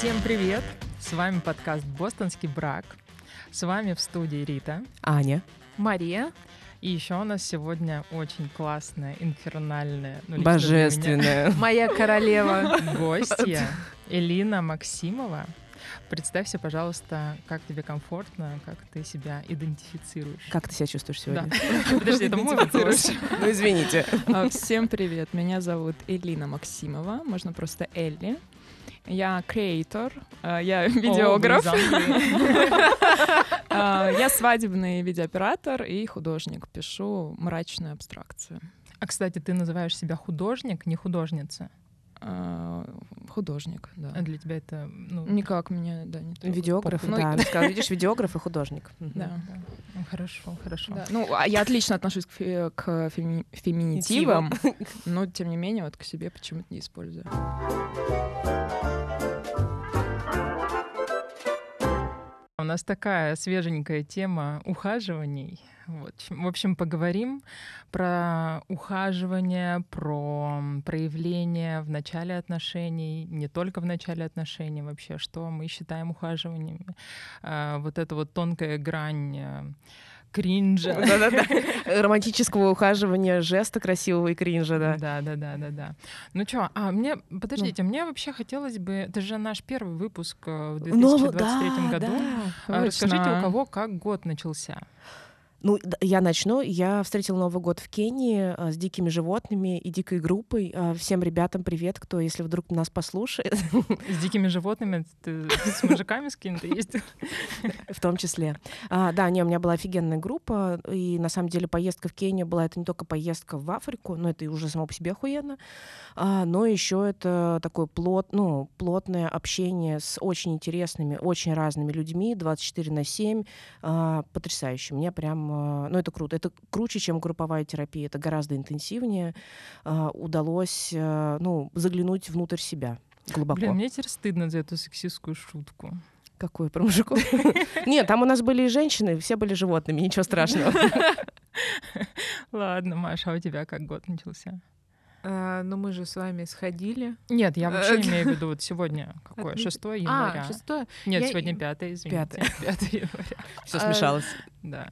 Всем привет! С вами подкаст «Бостонский брак». С вами в студии Рита. Аня. Мария. И еще у нас сегодня очень классная, инфернальная, ну, Божественная. Моя королева. гостья Элина Максимова. Представься, пожалуйста, как тебе комфортно, как ты себя идентифицируешь. Как ты себя чувствуешь Да. сегодня? Подожди, это мой вопрос. Ну, извините. А, Всем привет. Меня зовут Элина Максимова. Можно просто Элли. Я креатор, а, я видеограф, а, я свадебный видеооператор и художник. Пишу мрачную абстракцию. А, кстати, ты называешь себя художник, не художница. А, Художник, да. А Для тебя это, ну, Никак меня, да, не трогает. Видеограф, Ну, да. сказала, видишь, видеограф и художник. Да. да. Ну, Хорошо, хорошо. Да. Ну, а я отлично отношусь к, фе- к феми- феминитивам, но тем не менее вот к себе почему-то не использую. У нас такая свеженькая тема ухаживаний. Вот. В общем, поговорим про ухаживание, про проявление в начале отношений, не только в начале отношений вообще, что мы считаем ухаживаниями. А, Вот эта вот тонкая грань э, кринжа. Да-да-да. Романтического ухаживания, жеста красивого и кринжа, да. Да, да, да, да, да. Ну что, а мне, подождите, мне вообще хотелось бы, это же наш первый выпуск э, в 2023 Ну, да, году. да. А Расскажите, у кого как год начался? Ну, я начну. Я встретила Новый год в Кении а, с дикими животными и дикой группой. А, Всем ребятам привет, кто, если вдруг нас послушает, С дикими животными, ты с мужиками с кем-то ездил? в том числе. А, Да, не, у меня была офигенная группа, и на самом деле поездка в Кению была это не только поездка в Африку, но это и уже само по себе охуенно, а, но еще это такое плот, ну, плотное общение с очень интересными, очень разными людьми, 24 на 7, а, потрясающе. Мне прям, ну, это круто. Это круче, чем групповая терапия, это гораздо интенсивнее. А, Удалось, а, ну, заглянуть внутрь себя глубоко. Блин, мне теперь стыдно за эту сексистскую шутку. Какую про мужиков? Нет, там у нас были и женщины, все были животными, ничего страшного. Ладно, Маша, а у тебя как год начался? А, ну мы же с вами сходили. Нет, я вообще Э, имею в виду вот сегодня. Какое? 6 января? А, шестое. Нет, я- сегодня 5, извините. Пятое. 5 января. Все А, смешалось. Да.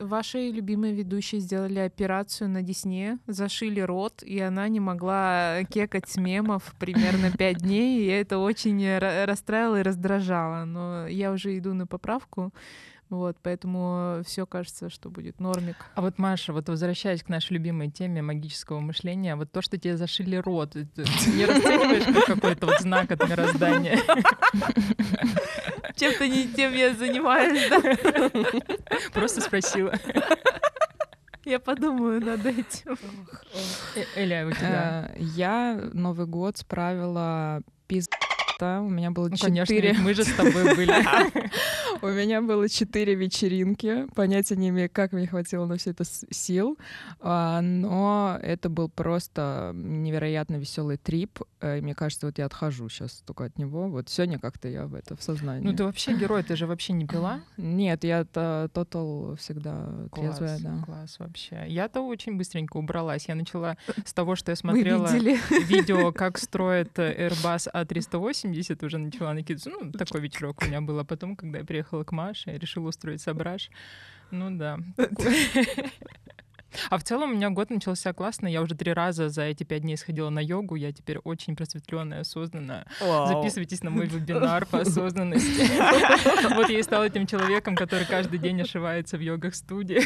Ваши любимые ведущие сделали операцию на Десне, зашили рот, и она не могла кекать с мемов примерно пять дней, и это очень ра- расстраивало и раздражало. Но я уже иду на поправку, вот, поэтому все кажется, что будет нормик. А вот, Маша, вот возвращаясь к нашей любимой теме магического мышления, вот то, что тебе зашили рот, это ты не расцениваешь как какой-то вот знак от мироздания? Чем-то не тем я занимаюсь, да? Просто спросила. Я подумаю над этим. Э, Эля, у тебя? Э, Я Новый год справила пизда. У меня было Ну, четыре. мы же с тобой были. У меня было четыре вечеринки. Понятия не имею, как мне хватило на все это сил. А, Но это был просто невероятно веселый трип. Э, И мне кажется, вот я отхожу сейчас только от него. Вот сегодня как-то я в это в сознании. Ну, ты вообще герой, ты же вообще не пила? Нет, я то- тотал всегда трезвая, Класс, да. класс вообще. Я-то очень быстренько убралась. Я начала с того, что я смотрела видео, как строят Airbus A380, уже начала накидываться. Ну, такой вечерок у меня был. А потом, когда я приехала к Маше, я решила устроить сображ. Ну да. А в целом у меня год начался классно. Я уже три раза за эти пять дней сходила на йогу. Я теперь очень просветленная, осознанная. Записывайтесь на мой вебинар по осознанности. Вот я и стала этим человеком, который каждый день ошивается в йогах-студии.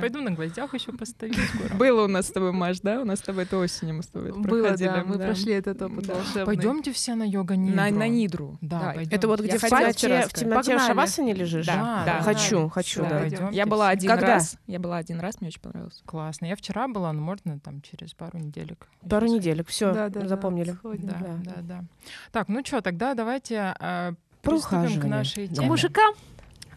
Пойду на гвоздях еще постою скоро. Было у нас с тобой, Маш, да? У нас с тобой это осенью мы с тобой Было, да, мы прошли этот опыт. Пойдемте все на йога нидру. На, на Нидру. Да, пойдем. Это вот где в темноте, в шавасане лежишь? Да, да. Хочу, хочу, Я была один Когда? раз. Я была один раз, мне очень понравилось. Классно. Я вчера была, но можно там через пару неделек. Пару Ещё неделек, все, Да, да, да, запомнили. сходим. Да, Да. да, да. Так, ну что, тогда давайте э, приступим к нашей Да. теме. Мужикам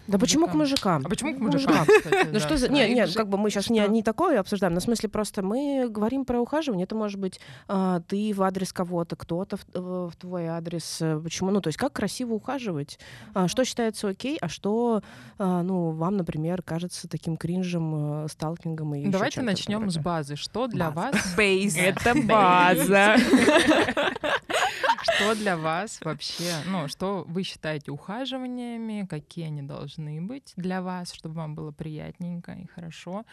Да почему к мужикам? А почему к мужикам? Ну что за... Нет, Их нет, как бы мы сейчас не, такое обсуждаем, но в смысле просто мы говорим про ухаживание. Это может быть а, ты в адрес кого-то, кто-то в, в твой адрес. Э, Почему? Ну, то есть как красиво ухаживать? А, что считается окей, а что, а, ну, вам, например, кажется таким кринжем, э, сталкингом и Давайте начнем с базы. Что для вас? бейс. Это база. Что для вас вообще, ну, что вы считаете ухаживаниями, какие они должны быть для вас, чтобы вам было приятненько и хорошо?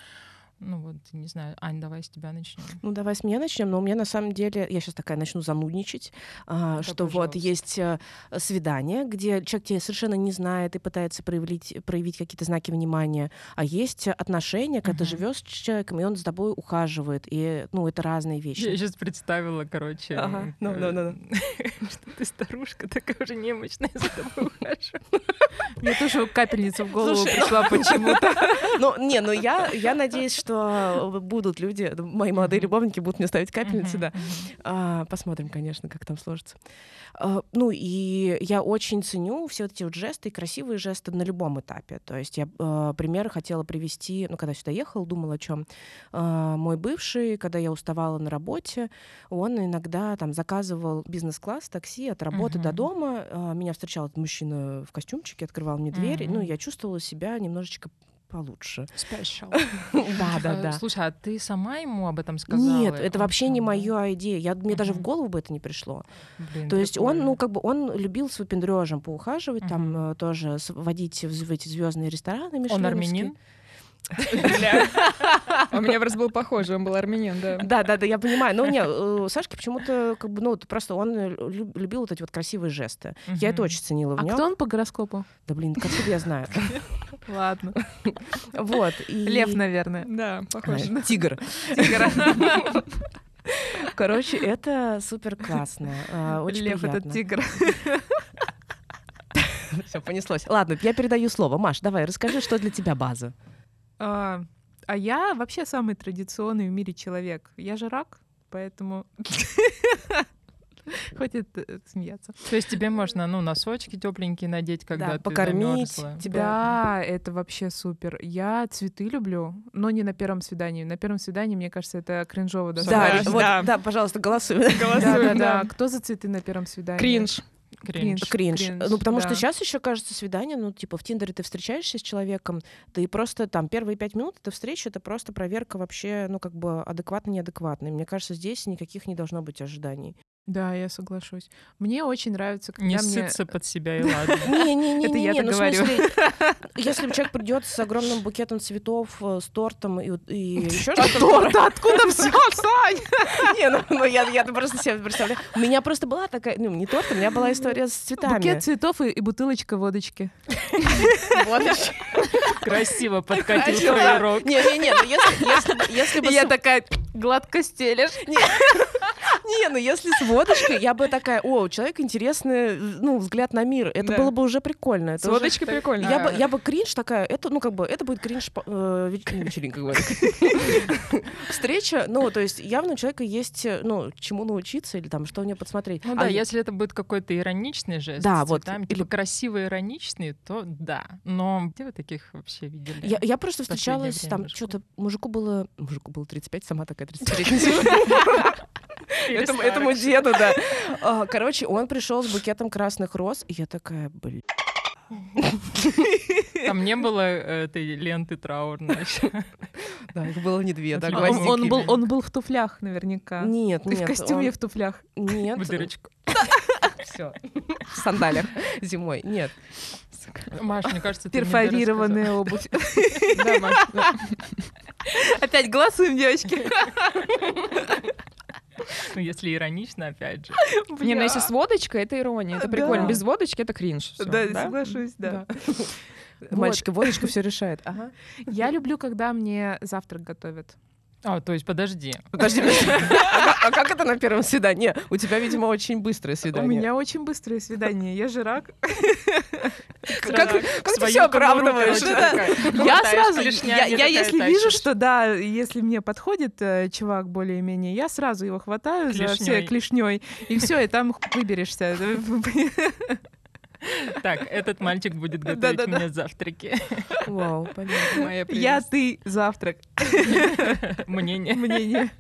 Ну вот, не знаю, Ань, давай с тебя начнем. Ну, давай с меня начнем. Но у меня на самом деле, я сейчас такая начну занудничать, а, что вот пожалуйста. есть э, свидание, где человек тебя совершенно не знает и пытается проявить, проявить какие-то знаки внимания, а есть отношения, когда ты Мгм. живешь с человеком, и он за тобой ухаживает. И, ну, это разные вещи. Я сейчас представила, короче, Ага, ну, ну, ну, что ты старушка такая уже немощная, за тобой ухаживает. Мне тоже капельница в голову пришла почему-то. Ну, не, ну я, я надеюсь, что будут люди, мои молодые любовники будут мне ставить капельницы, да. А, посмотрим, конечно, как там сложится. А, ну и я очень ценю все эти вот жесты красивые жесты на любом этапе. То есть я э, примеры хотела привести, ну когда сюда ехала, думала о чем. мой бывший, когда я уставала на работе, он иногда там заказывал бизнес-класс, такси от работы до дома. А, меня встречал этот мужчина в костюмчике, открывал мне дверь. Ну я чувствовала себя немножечко получше. Special. Да, да, да. Слушай, а ты сама ему об этом сказала? Нет, это вообще не моя идея. Я, мне даже в голову бы это не пришло. Блин, То есть он, ну, как бы он любил с выпендрежем поухаживать, там э, тоже водить в, эти звездные рестораны. Он армянин? У меня просто был похожий, он был армянин, да. Да, да, да, я понимаю. Но не, э, Сашке почему-то, как бы, ну, вот просто он э, люб- любил вот эти вот красивые жесты. Я это очень ценила в А нем. кто он по гороскопу? Да, блин, как я знаю. Ладно. Вот. Лев, наверное. Да, похож. Тигр. Тигра. Короче, это супер классно. а, Очень Лев приятно. это тигр. Все, понеслось. Ладно, я передаю слово. Маш, давай, расскажи, что для тебя база. А а я вообще самый традиционный в мире человек. Я же рак, поэтому хватит э, смеяться. То есть тебе можно, ну, носочки тепленькие надеть, когда ты покормить замерзла. тебя. Да, это вообще супер. Я цветы люблю, но не на первом свидании. На первом свидании, мне кажется, это кринжово Да, достаточно. вот, да. да, пожалуйста, голосуй. Да, да, да. да. Кто за цветы на первом свидании? Кринж. Кринж. Кринж. Кринж, Ну, потому что да. сейчас еще кажется свидание, ну, типа, в Тиндере ты встречаешься с человеком, ты просто там первые пять минут это встреча, это просто проверка вообще, ну, как бы адекватно-неадекватной. Мне кажется, здесь никаких не должно быть ожиданий. Да, я соглашусь. Мне очень нравится, когда Не мне... ссыться под себя и ладно. Не-не-не, Это я-то ну, в говорю. смысле, если человек придет с огромным букетом цветов, э, с тортом и, еще что-то. Торта, откуда все, Сань? Не, ну, ну, я, я просто себе представляю. У меня просто была такая, ну, не торт, у меня была история с цветами. Букет цветов и, бутылочка водочки. Водочки. Красиво подкатил фрейрок. Не-не-не, ну если, если, бы- если бы И я такая, гладко стелешь. Не, ну если с водочкой, я бы такая, о, у человека интересный, ну, взгляд на мир. Это Да. было бы уже прикольно. Это С уже- водочкой прикольно. Я бы, я бы кринж такая, это, ну, как бы, это будет кринж э, ну, вечеринка, говорю. Встреча, ну, то есть явно у человека есть, ну, чему научиться или там, что у него подсмотреть. Ну А да, если это будет какой-то ироничный жест, Да, с вот, или- типа красивый ироничный, то да. Но где вы таких вообще видели? Я, я просто встречалась, там, что-то, мужику было, мужику было 35, сама такая 35 Этому, этому деду, да. А, Короче, он пришел с букетом красных роз, и я такая, блин. Там не было э, этой ленты траурной. Да, их было не две, да, Он, был, он был в туфлях наверняка. Нет, Ты нет. в костюме в туфлях. Нет. В дырочку. Все. В сандалях зимой. Нет. Маш, мне кажется, ты Перфорированная обувь. Да, Маш. Опять голосуем, девочки. Ну, если иронично, опять же. Не, ну если с водочкой, это ирония, это Да. прикольно. Без водочки это кринж. всё, Да, да? соглашусь, да. Мальчики, водочка все решает. Ага. Я люблю, когда мне завтрак готовят. А, то есть, подожди. Подожди, подожди. А как- а как это на первом свидании? У тебя, видимо, очень быстрое У свидание. меня очень быстрое свидание. Я же рак. Как, как ты все оправдываешь? Я сразу, я, если вижу, что да, если мне подходит э, чувак более-менее, я сразу его хватаю за все клешней, и все, и там выберешься. Так, этот мальчик будет готовить мне завтраки. Вау, понятно. Моя Я, ты, завтрак. Мнение. Мнение.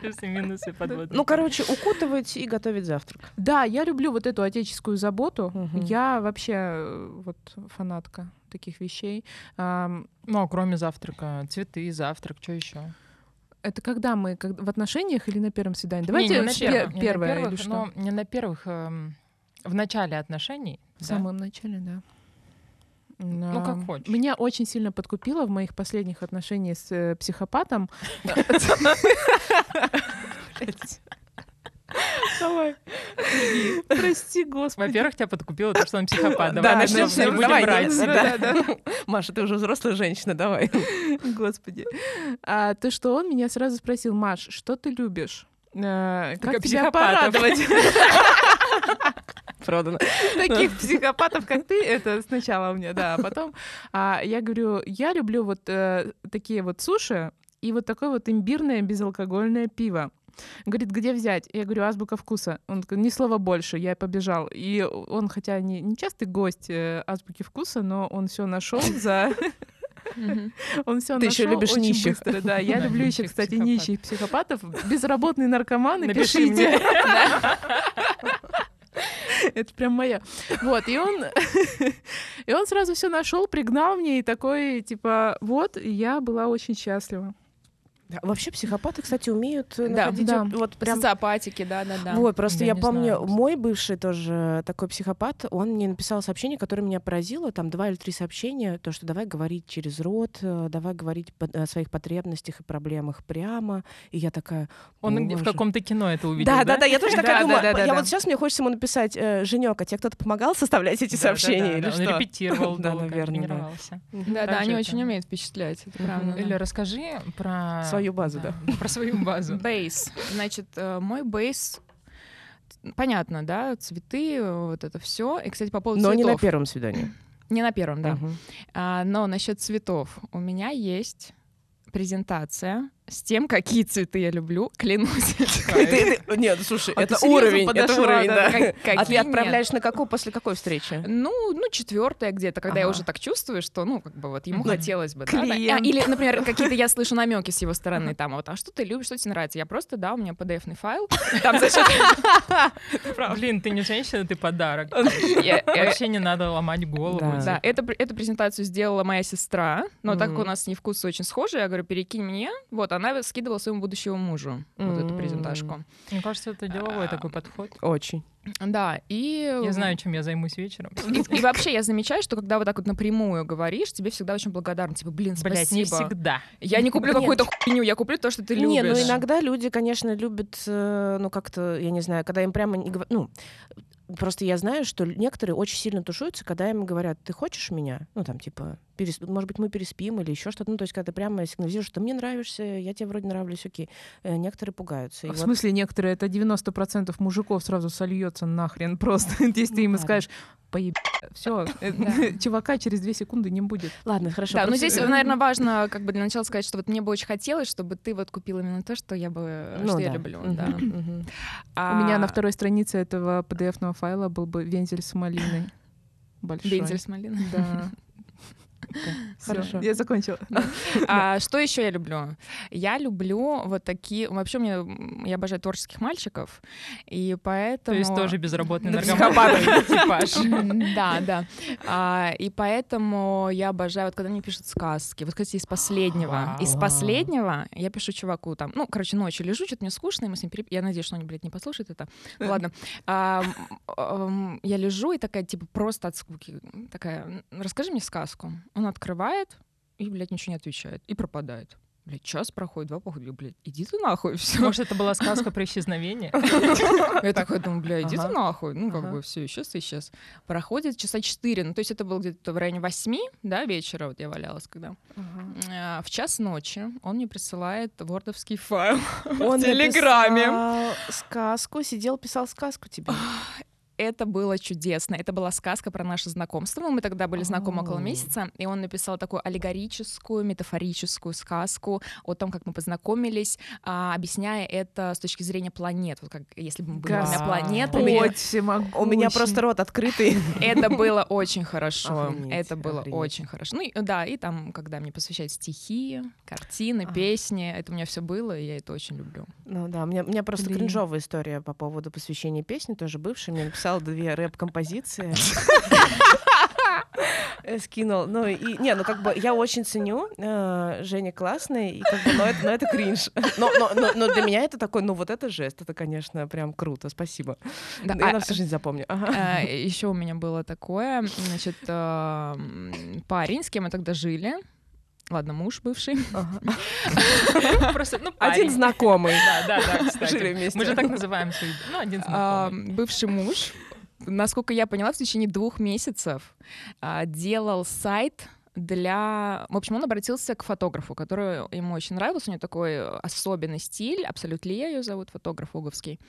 Плюсы, минусы, подводные. Ну, короче, укутывать и готовить завтрак. Да, я люблю вот эту отеческую заботу. Я вообще э, вот фанатка таких вещей. Ну, а кроме завтрака, цветы, завтрак, что еще? Это когда мы как, в отношениях или на первом свидании? Не, Давайте не на пе- первых, не на первое первых, или что? но не на первых, эм, в начале отношений. В да. самом начале, да. Ну, как хочешь. Меня очень сильно подкупило в моих последних отношениях с э, психопатом. Давай. Прости, господи. Во-первых, тебя подкупило то, что он психопат. Да, Давай начнем начнем, с этого. будем Давай, врать. да, Да, да, Маша, ты уже взрослая женщина, давай. Господи. А, то, что он меня сразу спросил, Маш, что ты любишь? Э, Только Как тебя психопатов. порадовать? Продано. Таких психопатов, как ты, это сначала у меня, да. А потом а, я говорю, я люблю вот э, такие вот суши и вот такое вот имбирное безалкогольное пиво. Говорит, где взять? Я говорю, азбука вкуса. Он такой, ни слова больше, я побежал. И он, хотя не, не частый гость э, азбуки вкуса, но он все нашел за... Он все Ты нашел любишь очень нищих. быстро, Да, я Да, люблю еще, кстати, психопатов. нищих психопатов. Безработные наркоманы, Напиши пишите. Это прям моя. Вот, и он, и он сразу все нашел, пригнал мне и такой, типа, вот, я была очень счастлива. Да, Вообще психопаты, кстати, умеют э, Да, находить да. вот- прям Социопатики, да-да-да. Вот, просто Я я, помню, знаю. мой бывший тоже такой психопат, он мне написал сообщение, которое меня поразило, там два или три сообщения, то, что давай говорить через рот, э, давай говорить о своих потребностях и проблемах прямо. И я такая... Он где- в «Боже». каком-то кино это увидел, Да, да, да, я тоже такая думаю. я вот сейчас мне хочется ему написать, э, Женек, а тебе кто-то помогал составлять эти сообщения да, или что? Он репетировал Да, наверное. Да-да, они очень умеют впечатлять, это правда. Или расскажи про... Свою базу, да. Про свою базу. Бейс. Значит, э, мой бейс понятно, да, цветы, вот это все. И, кстати, по поводу Но не на цветов. первом свидании. Не на первом, да. А, но насчет цветов. У меня есть презентация с тем, какие цветы я люблю. Клянусь. Нет, слушай, А это уровень, это уровень, да, А какие ты отправляешь на какую, после какой встречи? Ну, ну, четвертая где-то, когда я уже так чувствую, что, ну, как бы вот ему хотелось бы. А. Или, например, какие-то я слышу намеки с его стороны, там, вот, а что ты любишь, что тебе нравится? Я просто, да, у меня PDF-ный файл, там, Блин, ты не женщина, ты подарок. Вообще не надо ломать голову. Да. Эту презентацию сделала моя сестра, но так как у нас с ней вкусы очень схожи, я говорю, перекинь мне. Вот, она скидывала своему будущему мужу вот эту презентажку. Мне кажется, это деловой А, такой подход. Очень. Да, и... Я знаю, чем я займусь вечером. И, вообще я замечаю, что когда вот так вот напрямую говоришь, тебе всегда очень благодарны. Типа, блин, Блять, не спасибо. всегда. Я не куплю какую-то хуйню, я куплю то, что ты любишь. Не, ну иногда люди, конечно, любят, э, ну как-то, я не знаю, когда им прямо не говорят, ну, просто я знаю, что некоторые очень сильно тушуются, когда им говорят, ты хочешь меня? Ну там типа, перес- может быть, мы переспим или еще что-то. Ну то есть, когда ты прямо сигнализируешь, что мне нравишься, я тебе вроде нравлюсь, окей. Э, Некоторые пугаются. В вот- смысле, некоторые, это 90% мужиков сразу сольется нахрен просто, если ты им ладно. скажешь, поеб... Все, чувака через две секунды не будет. Ладно, хорошо. Да, но просто- здесь, наверное, важно как бы для начала сказать, что вот мне бы очень хотелось, чтобы ты вот купил именно то, что я бы, Ну что я да. люблю. Мгм, да. А У меня на второй странице этого PDF-ного файла был бы вензель с малиной. Большой. Бензель с малиной. Да. Хорошо. Я закончила. А что еще я люблю? Я люблю вот такие... Вообще, мне, я обожаю творческих мальчиков, и То поэтому... есть тоже безработный наркоман типаж. Да, да. А, И поэтому я обожаю, вот когда мне пишут сказки. Вот, кстати, из последнего. Из последнего я пишу чуваку там, ну, короче, ночью лежу, что-то мне скучно, и мы с ним переп... Я надеюсь, что он, блядь, не послушает это. Ладно. А, Я лежу и такая, типа, просто от скуки. Такая, «М, расскажи мне сказку. Он открывает и, блядь, ничего не отвечает. И пропадает. Блядь, час проходит, два проходит, блядь, иди ты нахуй, все. Может, это была сказка про исчезновение? Я такая думаю, бля, иди ты нахуй. Ну, как бы все, исчез исчез. Проходит часа четыре. Ну, то есть это было где-то в районе восьми, да, вечера, вот я валялась когда. А, В час ночи он мне присылает вордовский файл. Он Телеграме. сказку, сидел, писал сказку тебе. Это было чудесно. Это была сказка про наше знакомство. Мы тогда были знакомы около О. месяца, и он написал такую аллегорическую, метафорическую сказку о том, как мы познакомились, а, объясняя это с точки зрения планет. Вот как если бы мы были двумя Господь планетами. У меня просто рот открытый. Это было очень хорошо. Это было очень хорошо. Ну да, и там, когда мне посвящают стихи, картины, песни, это у меня все было, и я это очень люблю. Ну да, у меня, просто кринжовая история по поводу посвящения песни, тоже бывший, мне написал две рэп-композиции. э, скинул. Ну и не, ну как бы я очень ценю, э, Женя классный, и как бы, но это, но это кринж. Но, но, но, но для меня это такой, ну вот это жест, это, конечно, прям круто, спасибо. Да, я а- на всю жизнь запомню. Ага. Еще у меня было такое, значит, э, парень, с кем мы тогда жили. Ладно, муж бывший. Просто, ну, Один знакомый. Да, да, да, кстати. Жили вместе. Мы же так называем свои... Ну, один А, знакомый. бывший муж, насколько я поняла, в течение двух месяцев а, делал сайт для... В общем, он обратился к фотографу, который ему очень нравился. У него такой особенный стиль. Абсолют Лия ее зовут, фотограф уговский.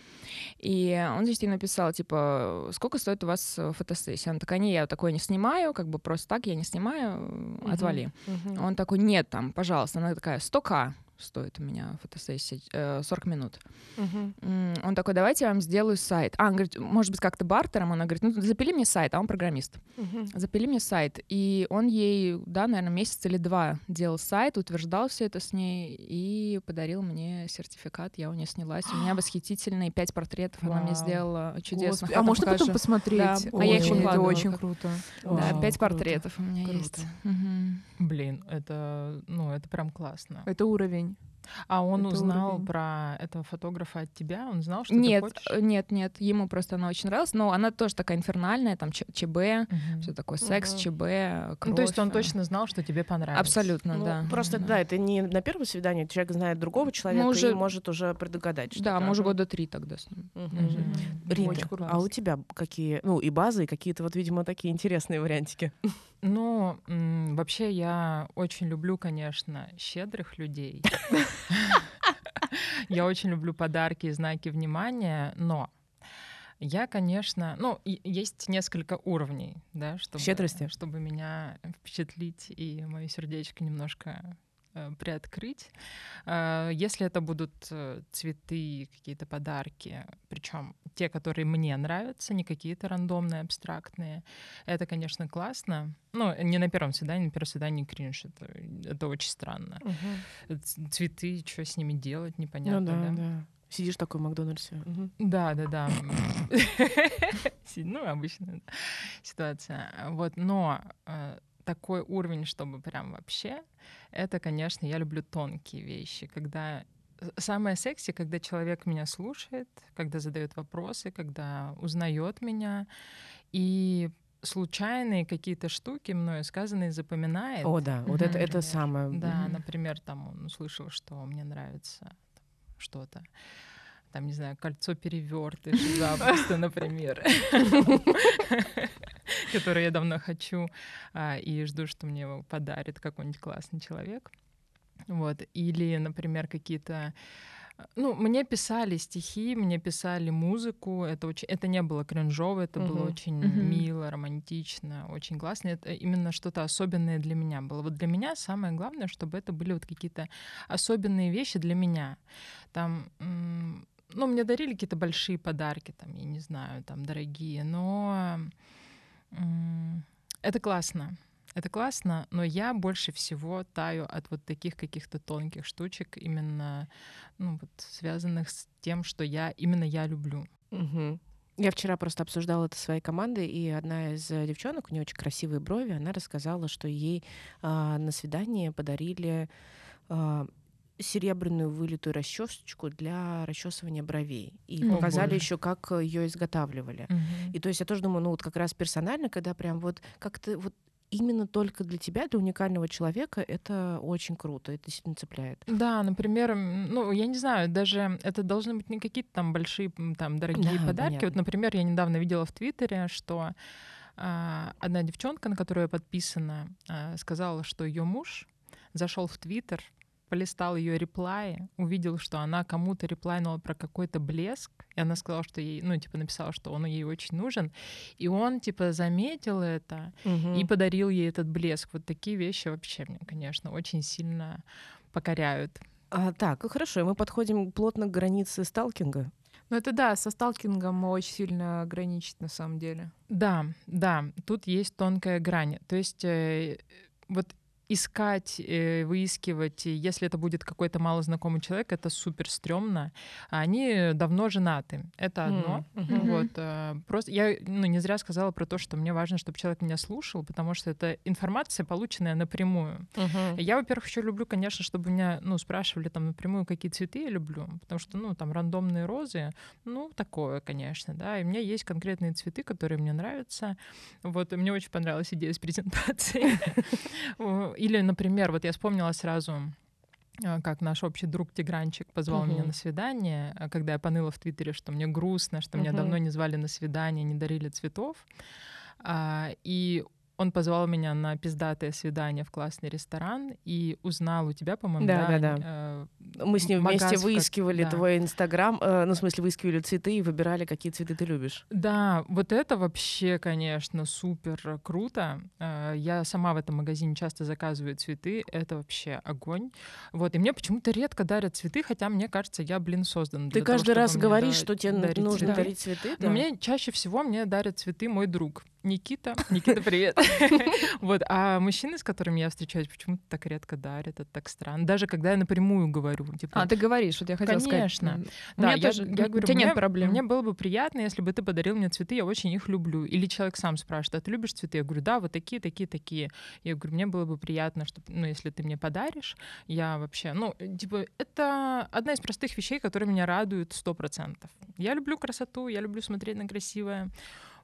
И он здесь ей написал, типа, сколько стоит у вас э, фотосессия? Она такая, не, я такое не снимаю, как бы просто так я не снимаю, э, отвали. Мгм. Он такой, нет, там, пожалуйста. Она такая, 100к стоит у меня фотосессия, э, 40 минут. Мгм. М, Он такой, давайте я вам сделаю сайт. А, он говорит, может быть, как-то бартером? Она говорит, ну, запили мне сайт, а он программист. Мгм. Запили мне сайт. И он ей, да, наверное, месяц или два делал сайт, утверждал все это с ней и подарил мне сертификат. Я у нее снялась. У меня восхитительные пять портретов. Она мне сделала чудесно. Господи, А можно потом посмотреть? Да, а я их Очень, это очень круто. Да, пять портретов у меня Круто. есть. Блин, это, ну, это прям классно. Это уровень. А он это узнал уровень. про этого фотографа от тебя? Он знал, что Нет, ты хочешь? э, нет, нет, ему просто она очень нравилась, но она тоже такая инфернальная, там Ч- ЧБ, Мгм. все такое, секс, Мгм. ЧБ, Ну, то есть он кровь, э. точно знал, что тебе понравится. Абсолютно, Ну, да. Просто, да, это не на первом свидании, человек знает другого человека уже- и может уже предугадать что-то. Да, мы уже года три тогда с ним. Мгм. Рита, а у тебя какие, ну, и базы, и какие-то вот, видимо, такие интересные вариантики? Ну, вообще я очень люблю, конечно, щедрых людей. Я очень люблю подарки и знаки внимания, но я, конечно, ну, есть несколько уровней, да, чтобы, Щедрости? чтобы меня впечатлить и мое сердечко немножко приоткрыть. Э, Если это будут э, цветы, какие-то подарки, причем те, которые мне нравятся, не какие-то рандомные, абстрактные, это, конечно, классно. Ну, не на первом свидании, на первом свидании кринж, это, это очень странно. Ц- Цветы, что с ними делать, непонятно, Ну да, да? да. Сидишь такой в Макдональдсе. Мгм. Да, да, да. Ну, обычная ситуация. Вот, но э, такой уровень, чтобы прям вообще, это, конечно, я люблю тонкие вещи, когда самое секси, когда человек меня слушает, когда задает вопросы, когда узнает меня, и случайные какие-то штуки мною сказанные запоминает. О, да, вот это, это самое. Да, например, там он услышал, что мне нравится что-то. Там, не знаю, кольцо перевертыш запросто, например. Которое я давно хочу а, и жду, что мне его подарит какой-нибудь классный человек. Вот. Или, например, какие-то ну, мне писали стихи, мне писали музыку. Это, очень, это не было кринжово, это было Мгм. очень Мгм. мило, романтично, очень классно. Это именно что-то особенное для меня было. Вот для меня самое главное, чтобы это были вот какие-то особенные вещи для меня. Там, ну, мне дарили какие-то большие подарки, там, я не знаю, там, дорогие, но это классно. Это классно, но я больше всего таю от вот таких каких-то тонких штучек, именно ну, вот, связанных с тем, что я именно я люблю. Мгм. Я вчера просто обсуждала это своей командой, и одна из э, девчонок, у нее очень красивые брови, она рассказала, что ей а, на свидание подарили а, серебряную вылитую расчесочку для расчесывания бровей. И О, показали боже. еще, как ее изготавливали. И то есть я тоже думаю, ну вот как раз персонально, когда прям вот как-то вот именно только для тебя, для уникального человека, это очень круто, это действительно цепляет. Да, например, ну, я не знаю, даже это должны быть не какие-то там большие, там, дорогие Да, подарки. понятно. Вот, например, я недавно видела в Твиттере, что а, одна девчонка, на которую я подписана, а, сказала, что ее муж зашел в Твиттер, полистал ее реплаи, увидел, что она кому-то реплайнула про какой-то блеск, и она сказала, что ей, ну, типа, написала, что он ей очень нужен, и он, типа, заметил это, и подарил ей этот блеск. Вот такие вещи вообще мне, конечно, очень сильно покоряют. А, так, ну хорошо, и мы подходим плотно к границе сталкинга. Ну это да, со сталкингом очень сильно ограничить на самом деле. Да, да, тут есть тонкая грань. То есть э, вот искать, э, выискивать, если это будет какой-то малознакомый человек, это супер стрёмно. Они давно женаты. Это одно. Мгм. Вот, э, просто я ну, не зря сказала про то, что мне важно, чтобы человек меня слушал, потому что это информация, полученная напрямую. Мгм. Я, во-первых, еще люблю, конечно, чтобы меня, ну, спрашивали там напрямую, какие цветы я люблю, потому что, ну, там рандомные розы, ну, такое, конечно, да, и у меня есть конкретные цветы, которые мне нравятся, вот, мне очень понравилась идея с презентацией. Или, например, вот я вспомнила сразу, а, как наш общий друг Тигранчик позвал меня Мгм. на свидание, а, когда я поныла в Твиттере, что мне грустно, что меня Мгм. давно не звали на свидание, не дарили цветов. А, И он позвал меня на пиздатое свидание в классный ресторан и узнал у тебя, по-моему, Да, да, да. э, Мы с ним вместе как- выискивали да. твой инстаграм, э, ну, в смысле, выискивали цветы и выбирали, какие цветы ты любишь. Да, вот это вообще, конечно, супер круто. Э, Я сама в этом магазине часто заказываю цветы. Это вообще огонь. Вот, и мне почему-то редко дарят цветы, хотя мне кажется, я, блин, создан. Ты для того, каждый раз говоришь, да- что тебе дарить нужно цветы. дарить цветы, Но да? мне чаще всего мне дарят цветы мой друг Никита. Никита, привет. Вот, а мужчины, с которыми я встречаюсь, почему-то так редко дарят. Это так странно. Даже когда я напрямую говорю, типа, А, ты говоришь, вот я хотела Конечно. сказать. Да, Мне я, тоже- я говорю, у тебя мне, нет проблем. Мне было бы приятно, если бы ты подарил мне цветы, я очень их люблю. Или человек сам спрашивает, а ты любишь цветы? Я говорю, да, вот такие, такие, такие. Я говорю, мне было бы приятно, что, ну, если ты мне подаришь, я вообще, ну, э, типа, это одна из простых вещей, которые меня радуют сто процентов. Я люблю красоту, я люблю смотреть на красивое.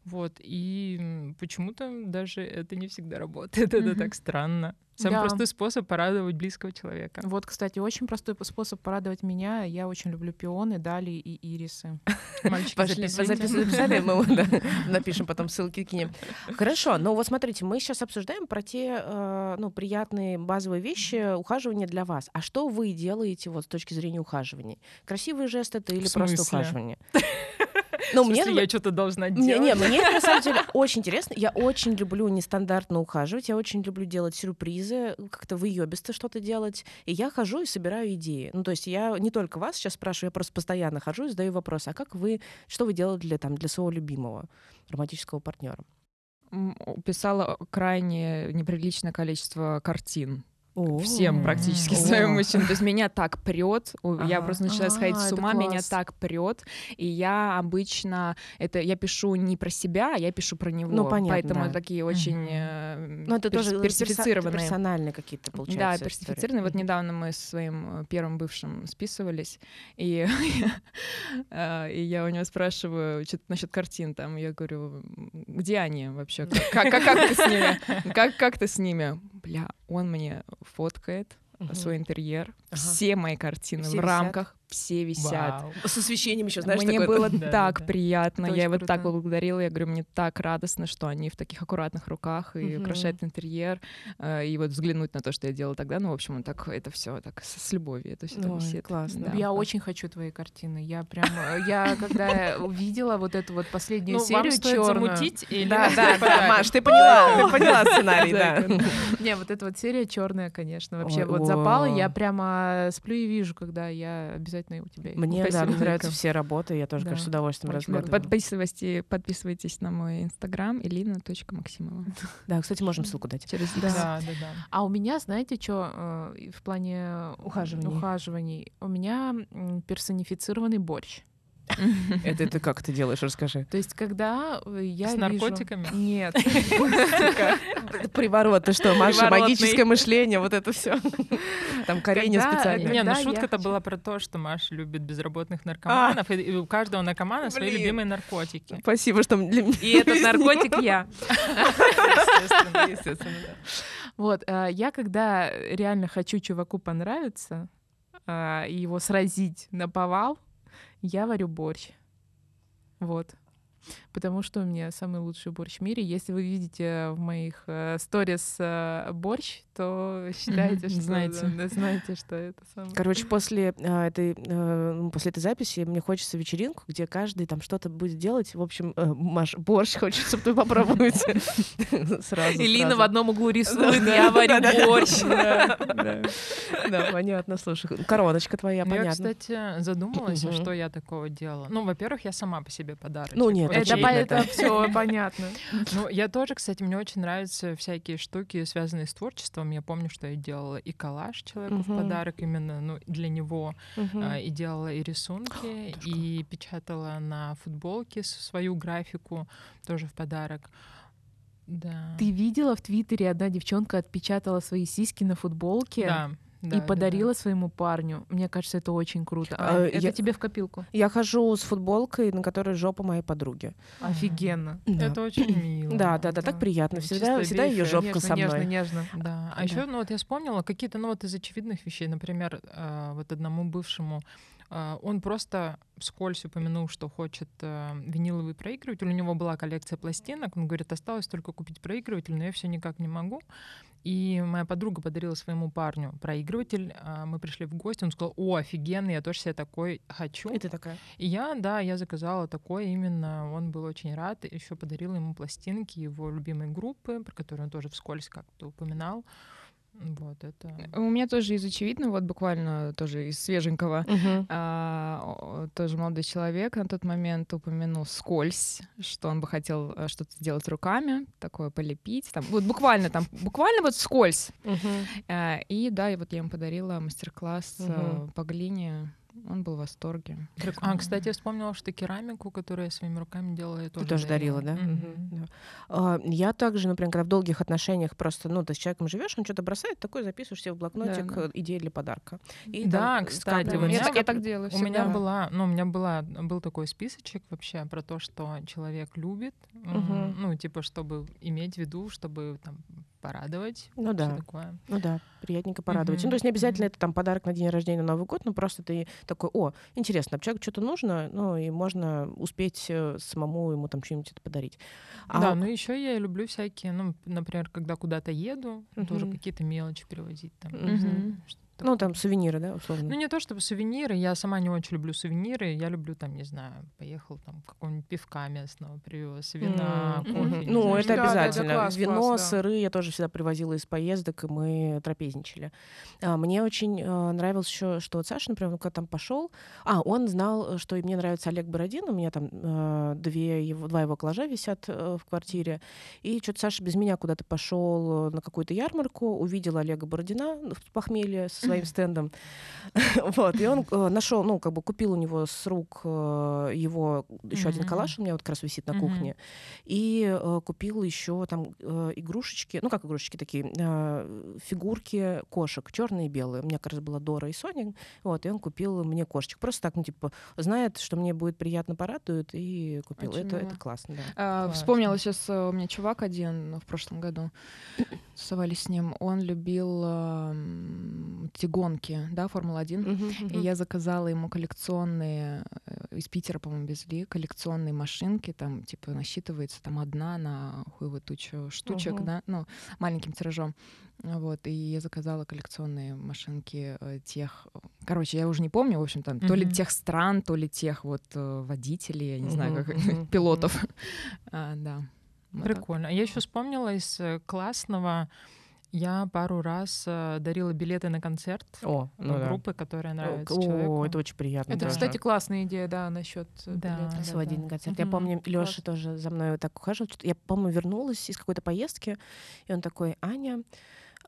Вот, и почему-то даже это не всегда работает. Это так странно. Самый Да. простой способ порадовать близкого человека. Вот, кстати, очень простой способ порадовать меня. Я очень люблю пионы, дали и ирисы. Мальчики, записали, мы напишем потом ссылки кинем. Хорошо, ну вот смотрите, мы сейчас обсуждаем про те, э, ну, приятные базовые вещи ухаживания для вас. А что вы делаете вот с точки зрения ухаживания? Красивый жест это или просто ухаживание? Ну, В мне, я что-то должна делать? не, не, мне на самом деле очень интересно. Я очень люблю нестандартно ухаживать, я очень люблю делать сюрпризы, как-то выебисто что-то делать. И я хожу и собираю идеи. Ну, то есть я не только вас сейчас спрашиваю, я просто постоянно хожу и задаю вопрос, а как вы, что вы делали для, там, для своего любимого романтического партнера? Писала крайне неприличное количество картин. Всем практически своим мужчинам. То есть меня так прет, я просто начинаю сходить А, с ума, меня так прет. И я обычно это я пишу не про себя, я пишу про него. Ну, понятно, Поэтому да. такие очень э, Ну, это тоже персифицированные. персональные какие-то, Да, получается. истории. персифицированные. Вот недавно мы с своим э, первым бывшим списывались, и, э, и я у него спрашиваю что-то насчет картин там, я говорю, «М, где они вообще? Как, как ты с ними? Как, как ты с ними? Бля, он мне фоткает Мгм. свой интерьер, Ага. все мои картины Все в рамках, все висят. Вау. С освещением еще, знаешь, Мне такое- было Да, так да, да. приятно, я очень его так круто. благодарила, я говорю, мне так радостно, что они в таких аккуратных руках и Мгм. украшают интерьер, э, и вот взглянуть на то, что я делала тогда, ну, в общем, так это все так с, любовью, это все Ой, висит. классно. Да. Я очень хочу твои картины. Я прям, э, я когда увидела вот эту вот последнюю Ну, серию черную, замутить или Да, да, да? Маш, ты поняла, ты поняла сценарий, да. не, вот эта вот серия черная, конечно, вообще вот запала. Я прямо сплю и вижу, когда я обязательно у тебя. Мне, да, мне нравятся все работы, я тоже, Да, конечно, с удовольствием очень Вот, разглядываю. подписывайтесь, подписывайтесь на мой инстаграм elina.максимова. Да, кстати, можем ссылку дать. Через Да. Да, да, да. А у меня, знаете, что в плане Ухаживаний. ухаживаний? У меня персонифицированный борщ. Это ты как ты делаешь, расскажи. То есть, когда э, я С наркотиками? Нет. Приворот, ты что, Маша, магическое мышление, вот это все. Там корень Когда- специально. Не, ну шутка-то была про то, что Маша любит безработных наркоманов, и, у каждого наркомана свои любимые наркотики. Спасибо, что для меня. И этот наркотик я. Естественно, естественно, да. Вот, а, я когда реально хочу чуваку понравиться а, его сразить на повал, я варю борщ. Вот. Потому что у меня самый лучший борщ в мире. Если вы видите в моих э, сторис э, борщ, то считайте, что знаете. да, знаете, что это самое. Короче, после а, этой э, ну, после этой записи мне хочется вечеринку, где каждый там что-то будет делать. В общем, э, Маш, борщ хочется, чтобы ты попробовать. Сразу. Сразу. в одном углу рисует, я варю борщ. Да, понятно, слушай. Короночка твоя, Ну, Я, понятно. кстати, задумалась, а что я такого делала. Ну, во-первых, я сама по себе подарочек. Ну, нет, Это Это, очевидно, это да. все понятно. Ну, я тоже, кстати, мне очень нравятся всякие штуки, связанные с творчеством. Я помню, что я делала и коллаж человеку в подарок именно ну, для него, а, и делала и рисунки, и печатала на футболке свою графику тоже в подарок. Да. Ты видела в Твиттере, одна девчонка отпечатала свои сиськи на футболке Да, да, и да, подарила своему парню. Мне кажется, это очень круто. А, А, это я- тебе в копилку. Я хожу с футболкой, на которой жопа моей подруги. Офигенно. да. Да. Это очень мило. Да, да, да, так приятно. Всегда, всегда ее жопка Нежно, со нежно, мной. нежно. Да. А Да. еще, ну вот я вспомнила какие-то, ну вот из очевидных вещей, например, э, вот одному бывшему он просто вскользь упомянул, что хочет э, виниловый проигрыватель. У него была коллекция пластинок. Он говорит, осталось только купить проигрыватель, но я все никак не могу. И моя подруга подарила своему парню проигрыватель. А Мы пришли в гости, он сказал, о, офигенно, я тоже себе такой хочу. И ты такая. И я, да, я заказала такой именно. Он был очень рад. Еще подарила ему пластинки его любимой группы, про которую он тоже вскользь как-то упоминал. Вот это. У меня тоже из очевидного, вот буквально тоже из свеженького, Мгм. а, тоже молодой человек на тот момент упомянул скользь, что он бы хотел э, что-то сделать руками, такое полепить, там, вот буквально там, буквально вот скользь. Мгм. А, И да, и вот я ему подарила мастер-класс Мгм. по глине, он был в восторге. А, кстати, я вспомнила, что керамику, которую я своими руками делала, я Ты тоже, тоже дарила, да? Мгм, да. А, Я также, например, когда в долгих отношениях просто, ну, ты с человеком живешь, он что-то бросает, такой записываешь себе в блокнотик Да, да. э, идеи для подарка. И Да, там кстати, у меня я, так- я так делаю У меня всегда. была, ну, у меня была, был такой списочек вообще про то, что человек любит, Мгм. ну, типа, чтобы иметь в виду, чтобы там порадовать. Ну да. такое. Ну да, приятненько порадовать. Ну, Мгм, то есть не обязательно мгм. это там подарок на день рождения, на Новый год, но просто ты такой, о, интересно, а человеку что-то нужно, ну, и можно успеть э, самому ему там что-нибудь это подарить. А Да, ну еще я люблю всякие, ну, например, когда куда-то еду, тоже Мгм. какие-то мелочи привозить там. Мгм. что-то Ну, там сувениры, да, условно. Ну, не то чтобы сувениры, я сама не очень люблю сувениры. Я люблю, там, не знаю, поехал там какого-нибудь пивка местного привез, вина, кофе. Ну, знаю, это. Да, обязательно. класс, Вино, класс, да. сыры я тоже всегда привозила из поездок, и мы трапезничали. А, Мне очень э, нравилось еще, что вот Саша, например, он когда там пошел, а, он знал, э, что и мне нравится Олег Бородин, у меня там э, две его, два его коллажа висят э, в квартире, и что-то Саша без меня куда-то пошел на какую-то ярмарку, увидел Олега Бородина в похмелье со своим стендом, вот, и он нашел, ну, как бы купил у него с рук э, его еще один коллаж, у меня вот как раз висит на кухне, и э, купил еще там э, игрушечки, ну как игрушечки такие, э, фигурки кошек, черные и белые. У меня как раз была Дора и Соня, вот, и он купил мне кошечек. Просто так, ну типа, знает, что мне будет приятно, порадует, и купил. Очень это, мило. это классно, да. А, Классно. Вспомнила сейчас у меня чувак один в прошлом году. Тусовались с ним. Он любил ам, эти гонки, да, Формула-1. И я заказала ему коллекционные, э, из Питера, по-моему, везли, коллекционные машинки, там, типа, насчитывается там одна на хуевую тучу штучек, Мгм. да, ну, маленьким тиражом. Вот, и я заказала коллекционные машинки э, тех... Короче, я уже не помню, в общем, там, то ли тех стран, то ли тех вот э, водителей, я не знаю, Мгм, как мгм, пилотов. А, Да. Вот так. Прикольно. А Я еще вспомнила из классного. Я пару раз э, дарила билеты на концерт О, э, ну да. группы, которая нравится О, человеку. это очень приятно. Это, тоже. кстати, классная идея, да, насчет Да. сводить на концерт. Я Мгм. помню, Лёша Класс. тоже за мной вот так ухаживал. Я, по-моему, вернулась из какой-то поездки, и он такой, Аня,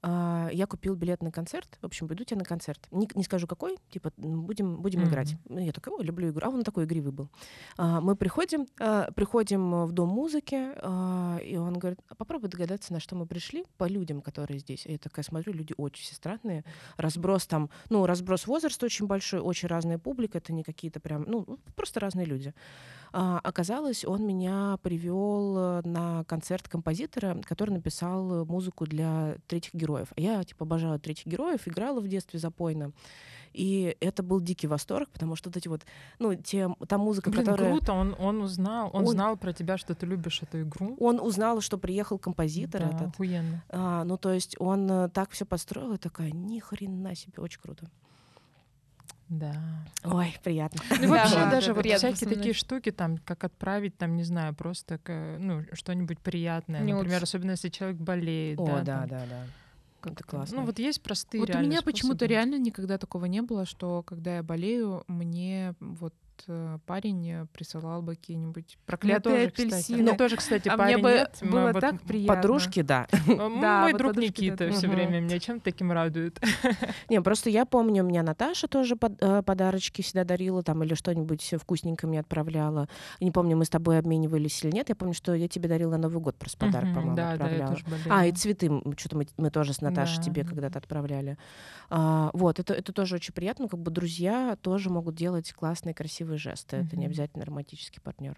а, я купил билет на концерт. В общем, пойду тебе на концерт. Не, не скажу какой, типа, будем, будем Мгм. играть. Ну, Я такой, «Ой, люблю игру. А он такой игривый был. А, мы приходим, а, приходим в дом музыки, а, и он говорит, попробуй догадаться, на что мы пришли по людям, которые здесь. И я такая смотрю, люди очень все странные. Разброс там, ну, разброс возраста очень большой, очень разная публика. Это не какие-то прям, ну, просто разные люди. А, оказалось, он меня привел на концерт композитора, который написал э, музыку для третьих героев. А я, типа, обожала третьих героев, играла в детстве запойно. И это был дикий восторг, потому что вот эти вот, ну, те, та музыка, Блин, которая... круто, он, он узнал, он, Он- знал про тебя, что ты любишь эту игру. Он узнал, что приехал композитор Да, этот. охуенно. А, ну, то есть он э, так все подстроил, и такая, ни хрена себе, очень круто. Да. Ой, приятно. Ну, вообще да, даже да, вот приятно всякие такие штуки, там, как отправить, там, не знаю, просто ну, что-нибудь приятное. Не Например, очень. особенно если человек болеет. О, да, да, там, да, да. Это как-то. классно. Ну, вот есть простые Вот у меня почему-то реально никогда такого не было, что когда я болею, мне вот парень э, присылал бы какие-нибудь Мне проклятые тоже, кстати. апельсины. Мне тоже, кстати, а парень мне бы нет. Было вот так приятно. Подружки, да. Мой вот друг подружки, Никита все время меня чем таким радует. Не, просто я помню, у меня Наташа тоже под- э, подарочки всегда дарила там или что-нибудь вкусненькое мне отправляла. Не помню, мы с тобой обменивались или нет. Я помню, что я тебе дарила на Новый год просто подарок, по-моему, отправляла. А, и цветы, что-то мы, тоже с Наташей тебе когда-то отправляли. А, вот, это, это тоже очень приятно, как бы друзья тоже могут делать классные, красивые жесты. Это не обязательно романтический партнер.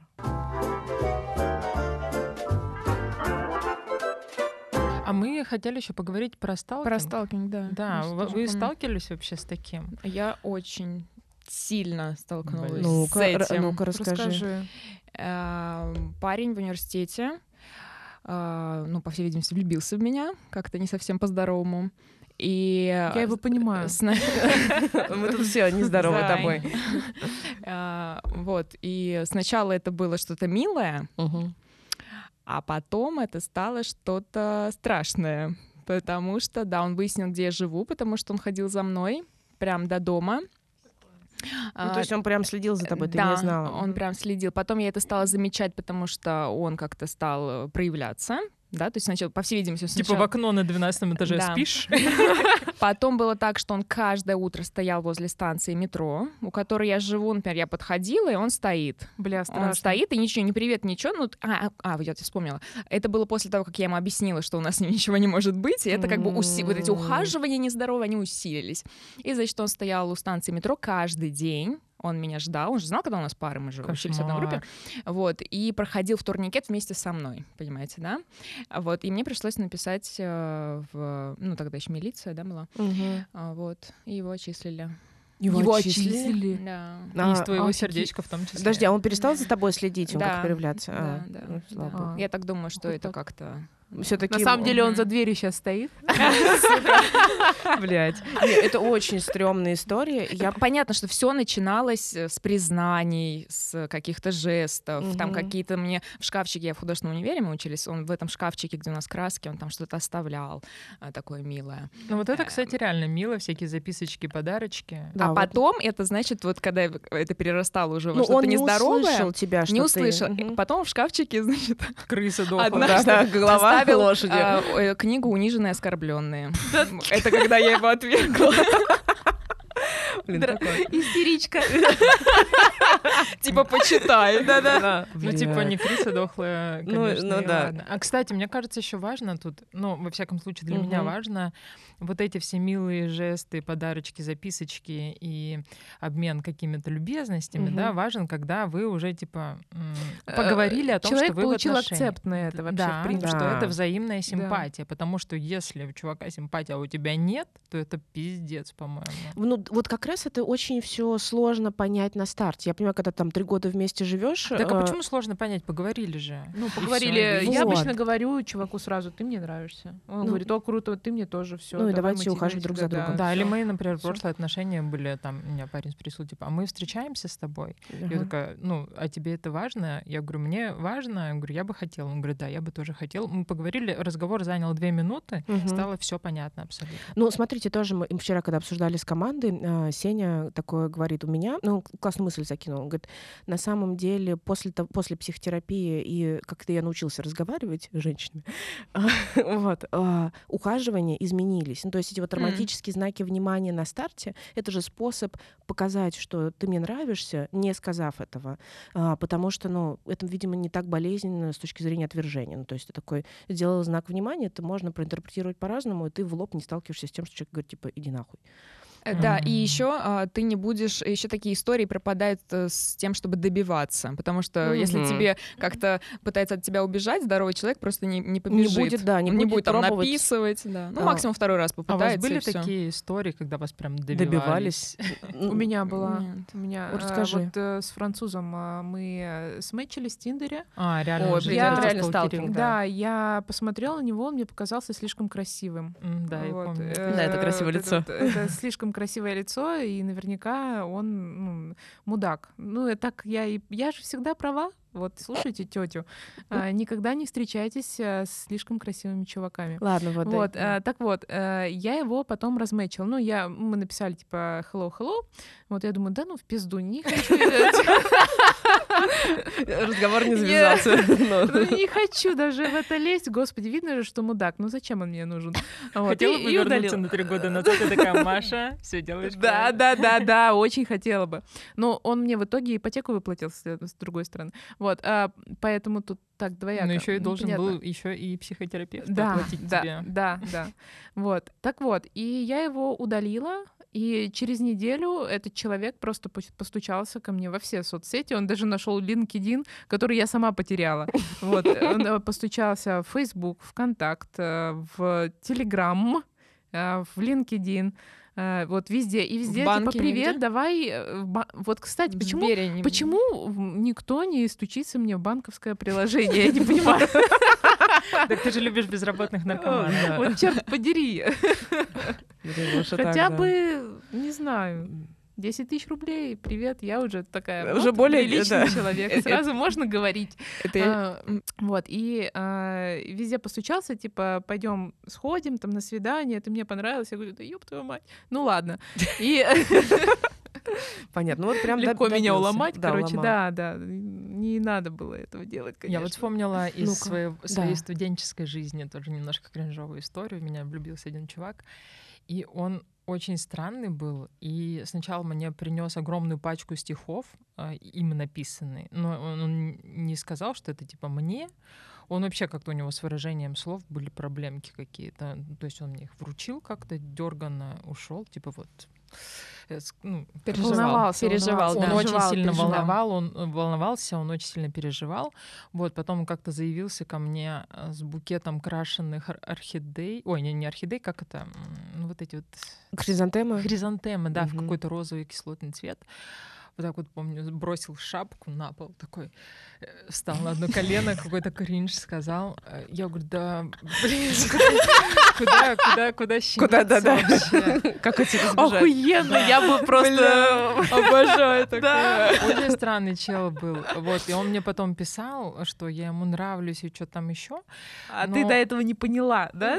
А мы хотели еще поговорить про сталкинг. Про сталкинг, да. Да, Я вы, вы помню. сталкивались вообще с таким? Я очень сильно столкнулась Блин. с этим. ну-ка расскажи. Расскажи. А, Парень в университете, а, ну, по всей видимости, влюбился в меня, как-то не совсем по-здоровому. И Я его понимаю. сна- Мы тут все нездоровы тобой. А, Вот, и сначала это было что-то милое, а потом это стало что-то страшное, потому что, да, он выяснил, где я живу, потому что он ходил за мной прям до дома. Ну, А, то есть он прям следил за тобой, ты да, не знала. он прям следил. Потом я это стала замечать, потому что он как-то стал э, проявляться. Да, то есть сначала, по всей видимости, он Типа в сначала- окно на 12 этаже Да. спишь? Потом было так, что он каждое утро стоял возле станции метро, у которой я живу, например, я подходила, и он стоит. Бля, страшно. Он стоит и ничего, не привет, ничего. Ну, а, а, а, вот я вспомнила. Это было после того, как я ему объяснила, что у нас с ним ничего не может быть. И это как бы уси- вот эти ухаживания нездоровые, они усилились. И, значит, он стоял у станции метро каждый день. Он меня ждал, он же знал, когда у нас пары, мы же учились в одной группе. Вот, и проходил в турникет вместе со мной, понимаете, да? Вот, и мне пришлось написать э, в, ну, тогда еще милиция, да, была. А, вот, и его отчислили. Его отчислили? Да. И из А, твоего офигеть. сердечка в том числе. Подожди, а он перестал за тобой следить, он Да, как проявляться? Да, да, ну, да. Я так думаю, что это так. как-то... Все-таки На самом деле он за дверью сейчас стоит. блядь. Нет, это очень стрёмная история. Я Понятно, что все начиналось э, с признаний, с каких-то жестов. Там какие-то мне в шкафчике, я в художественном универе мы учились, он в этом шкафчике, где у нас краски, он там что-то оставлял а, такое милое. Ну вот это, кстати, реально мило, всякие записочки, подарочки. Да, а потом это значит, вот когда это перерастало уже во Ну, что-то он не нездоровое, услышал тебя, что не услышал. Потом в шкафчике, значит, Крыса дохла. Одна- голова лошади. а, э, книгу «Униженные оскорбленные». Это когда я его отвергла. Блин. Истеричка. Типа, почитай. Да-да. Ну, типа, не крыса дохлая, Ну, конечно, ну да. А, кстати, мне кажется, еще важно тут, ну, во всяком случае, для меня важно вот эти все милые жесты, подарочки, записочки и обмен какими-то любезностями, да, важен, когда вы уже, типа, Э, поговорили о том, что вы получил акцепт на это вообще, в принципе. что это взаимная симпатия, потому что если у чувака симпатия, а у тебя нет, то это пиздец, по-моему. Ну, вот как раз это очень все сложно понять на старте. Я понимаю, когда там три года вместе живешь. Так а э, почему сложно понять? Поговорили же. Ну, поговорили. Я вот. обычно говорю чуваку сразу, ты мне нравишься. Он Ну, говорит, о, круто, ты мне тоже, все. ну и давайте ухаживать друг за другом. Да, или всё. мы, например, Всё. прошлые отношения были, там, у меня парень спросил, типа, а мы встречаемся с тобой? Я ага. такая, ну, а тебе это важно? Я говорю, мне важно. Я говорю, я бы хотела. Он говорит, да, я бы тоже хотел. Мы поговорили, разговор занял две минуты, Мгм. стало все понятно абсолютно. Ну, смотрите, тоже мы вчера, когда обсуждали с командой, а, Сеня такое говорит у меня, ну, классную мысль закинул. Он говорит, на самом деле, после, после психотерапии и как-то я научился разговаривать с женщинами, вот, а, ухаживания изменились. Ну, то есть эти вот романтические знаки внимания на старте, это же способ показать, что ты мне нравишься, не сказав этого. А, потому что, ну, это, видимо, не так болезненно с точки зрения отвержения. Ну, то есть ты такой сделал знак внимания, это можно проинтерпретировать по-разному, и ты в лоб не сталкиваешься с тем, что человек говорит, типа, иди нахуй. Э, Да, и Мгм. еще ты не будешь, еще такие истории пропадают э, с тем, чтобы добиваться, потому что если Мгм. тебе как-то пытается от тебя убежать, здоровый человек просто не, не побежит. будет, да, не не будет будет там пробовать. написывать, да. Ну, А. максимум второй раз А у вас попытается, были и такие истории, когда вас прям добивались? Добивались. У меня была. Нет. У меня э, расскажи. вот э, с французом э, мы э, сметчились в Тиндере. А, реально. Это реально сталкинг, Да. Я посмотрела на него, он мне показался слишком красивым. Да, я помню. э, Да, это красивое лицо. Это слишком красивое лицо, и наверняка он ну, мудак. Ну, так я и я же всегда права. Вот слушайте тетю, а, никогда не встречайтесь а, с слишком красивыми чуваками. Ладно, вот. Вот, да. а, так вот, а, я его потом размечил. Ну, я, мы написали, типа, hello, hello. Вот я думаю, да ну в пизду, не хочу. Разговор не завязался. Ну, Не хочу даже в это лезть. Господи, видно же, что мудак. Ну зачем он мне нужен? Хотела бы вернуться на три года назад, и такая, Маша, все делаешь Да, правильно». да, да, да, очень хотела бы. Но он мне в итоге ипотеку выплатил с другой стороны. Вот, а, поэтому тут так двояко. Но еще и должен Непонятно. был еще и психотерапевт да, оплатить да, тебе. да, да. Вот. Так вот, и я его удалила, и через неделю этот человек просто пос- постучался ко мне во все соцсети. Он даже нашел LinkedIn, который я сама потеряла. Вот. Он э, постучался в Facebook, ВКонтакт, э, в Telegram, э, в LinkedIn. Э, Вот везде. И везде, типа, банке привет, нигде? давай. э, Вот, кстати, почему Сбере не- Почему никто не стучится мне в банковское приложение? Я не понимаю. Так ты же любишь безработных наркоманов. Вот черт подери. Хотя бы, не знаю, 10 тысяч рублей, привет, я уже такая Уже вот, более, приличный да. человек, Это- сразу можно говорить. Это я- А, Вот, и а, везде постучался, типа, пойдем сходим там на свидание, ты мне понравилась, я говорю, да ёб твою мать, ну ладно. И Понятно. Ну вот прям легко доб- меня добился. уломать, Да, короче, уломал. да, да, не надо было этого делать, конечно. Я вот вспомнила из Ну-ка. своей, своей Да. студенческой жизни тоже немножко кринжовую историю. В меня влюбился один чувак, и он очень странный был. И сначала мне принес огромную пачку стихов, а, им написанные. Но он, он не сказал, что это типа мне. Он вообще как-то у него с выражением слов были проблемки какие-то. То есть он мне их вручил как-то, дерганно ушел, типа вот. Э, ну, Переживал. Волновался, Переживал, он да. очень переживал, сильно переживал. волновал, он волновался, он очень сильно переживал. Вот, потом он как-то заявился ко мне э, с букетом крашенных ор- орхидей. Ой, не, не орхидей, как это? Ну, вот эти вот Хризантемы. хризантемы, да, в Мгм. какой-то розовый кислотный цвет. Вот так вот, помню, бросил шапку на пол, такой, э, встал на одно колено, какой-то кринж сказал. Э, Я говорю, да, блин, куда, куда, куда Куда, да, да. Как сбежать? Охуенно, я бы просто... Обожаю такое. Очень странный чел был. Вот, и он мне потом писал, что я ему нравлюсь и что там еще. А ты до этого не поняла, да?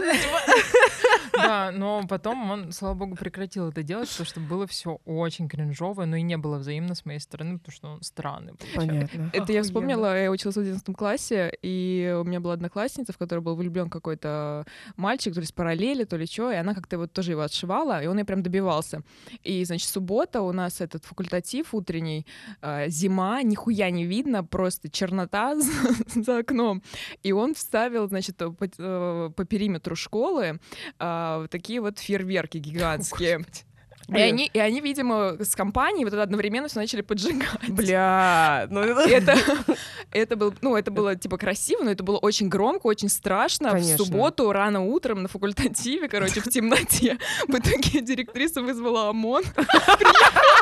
Да, но потом он, слава богу, прекратил это делать, потому что было все очень кринжово, но и не было взаимно с моей стороны, потому что он странный. Понятно. Это я вспомнила, я училась в 11 классе, и у меня была одноклассница, в которой был влюблен какой-то мальчик, то ли с параллели, то ли что, и она как-то вот тоже его отшивала, и он ей прям добивался. И, значит, суббота у нас этот факультатив утренний, а, зима, нихуя не видно, просто чернота за, окном. И он вставил, значит, по, э, по периметру школы а, вот такие вот фейерверки гигантские. И они, и они, видимо, с компанией вот это одновременно все начали поджигать. Бля, ну это- Это, это, был, ну, это было типа красиво, но это было очень громко, очень страшно. Конечно. В субботу рано утром на факультативе, короче, в темноте. В итоге директриса вызвала ОМОН. Приехал-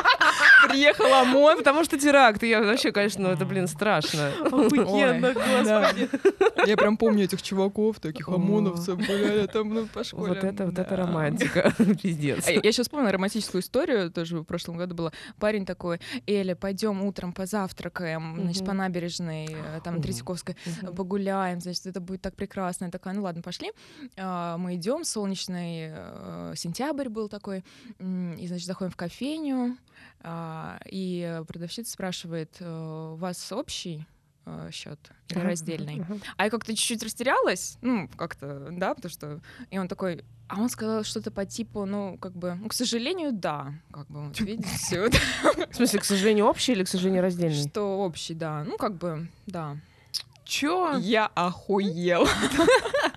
Приехал ОМОН. Потому что теракт, я вообще, конечно, ну это, блин, страшно. Охуенно, Ой, господи. Я прям помню этих чуваков, таких ОМОНовцев, гуляли там ну, по школе. Вот это, вот это романтика, пиздец. А Я сейчас вспомнила романтическую историю, тоже в прошлом году была. Парень такой, Эля, пойдем утром позавтракаем, значит, по набережной, э, там. Третьяковской, погуляем, значит, это будет так прекрасно. Я такая, ну ладно, пошли. А, Мы идем, солнечный э, сентябрь был такой, и, значит, заходим в кофейню, и продавщица спрашивает, «Э, у вас общий счет или Ага, раздельный? А я как-то чуть-чуть растерялась, ну, как-то, да, потому что... И он такой... А он сказал что-то по типу, ну, как бы, ну, к сожалению, да, как бы, вот видите, вот, В смысле, к сожалению, общий или, к сожалению, раздельный? что общий, да, ну, как бы, да. Чё? Я охуел.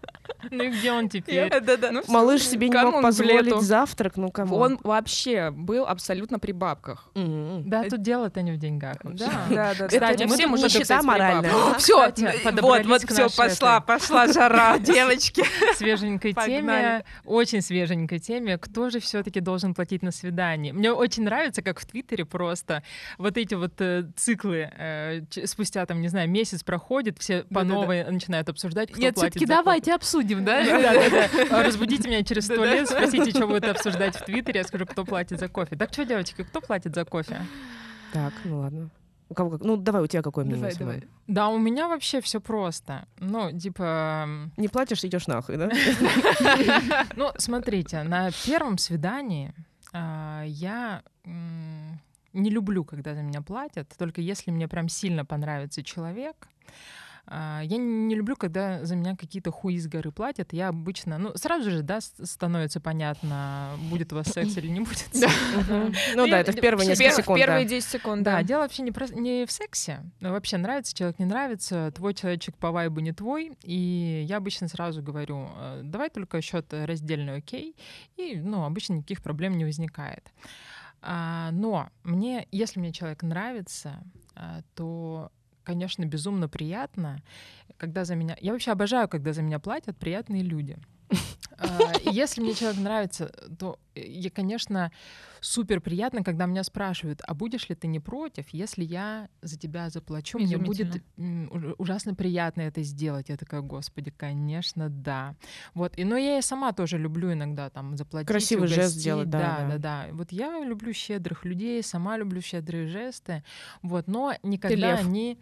Ну и где он теперь? Да-да, ну. Малыш себе не мог позволить лету? завтрак, ну кому? Он вообще был абсолютно при бабках. Да, тут дело-то не в деньгах. Да. Да, да, Кстати, мы можем нищета моральная. Все, вот, вот, все, пошла, пошла жара, девочки. свеженькой теме, очень свеженькой теме, кто же все-таки должен платить на свидание. Мне очень нравится, как в Твиттере просто вот эти вот э, циклы э, спустя там, не знаю, месяц проходит, все по новой начинают обсуждать, кто Нет, платит все-таки за кофе. давайте обсудим, да? Да, Разбудите меня через сто лет, спросите, что будут обсуждать в Твиттере, я скажу, кто платит за кофе. Так что, девочки, кто платит за кофе? Так, ну ладно. У кого как? Ну, давай, у тебя какое мнение? Давай, давай. Да, у меня вообще все просто. Ну, типа, Не платишь, идешь нахуй, да? ну, смотрите, на первом свидании а, я не люблю, когда за меня платят, только если мне прям сильно понравится человек. А, Я не люблю, когда за меня какие-то хуи с горы платят. Я обычно, ну, сразу же, да, становится понятно, будет у вас секс или не будет. Ну я- да, это в первые несколько секунд. Первые 10 секунд, Да, дело вообще не, в сексе. Вообще нравится человек, не нравится, твой человечек по вайбу не твой. И я обычно сразу говорю, э, давай только счет раздельный, окей. И, ну, обычно никаких проблем не возникает. А, но мне, если мне человек нравится, а, то конечно, безумно приятно, когда за меня... Я вообще обожаю, когда за меня платят приятные люди. А, Если мне человек нравится, то я, конечно, супер приятно, когда меня спрашивают, а будешь ли ты не против, если я за тебя заплачу? Мне будет ужасно приятно это сделать. Я такая, господи, конечно, да. Вот. И, но я и сама тоже люблю иногда там заплатить. Красивый жест угостить. сделать, да, да, да. да. Вот я люблю щедрых людей, сама люблю щедрые жесты. Вот. Но никогда они...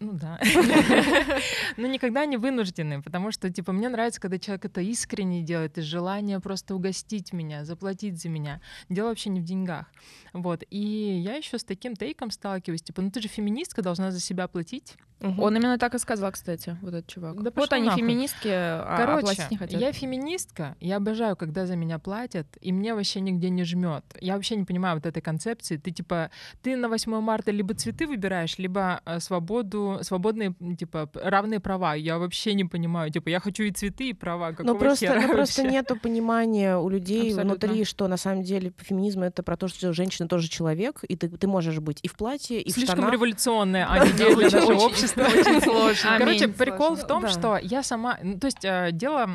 Ну да. Но никогда не вынуждены, потому что, типа, мне нравится, когда человек это искренне делает, из желания просто угостить меня, заплатить за меня. Дело вообще не в деньгах. Вот. И я еще с таким тейком сталкиваюсь, типа, ну ты же феминистка, должна за себя платить. Мгм. Он именно так и сказал, кстати, вот этот чувак. Да вот они нахуй. феминистки, а Короче, оплатить не хотят. я феминистка, я обожаю, когда за меня платят, и мне вообще нигде не жмет. Я вообще не понимаю вот этой концепции. Ты типа, ты на 8 марта либо цветы выбираешь, либо э, свободу, свободные, типа, равные права. Я вообще не понимаю. Типа, я хочу и цветы, и права. Какого Ну просто, хера ну, просто нету понимания у людей Абсолютно. внутри, что на самом деле феминизм это про то, что женщина тоже человек, и ты, ты можешь быть и в платье, и в Слишком штанах. революционное, а не для нашего общества. Очень сложно. Короче, Аминь. прикол в Сложно. том, что я сама, ну, то есть э, дело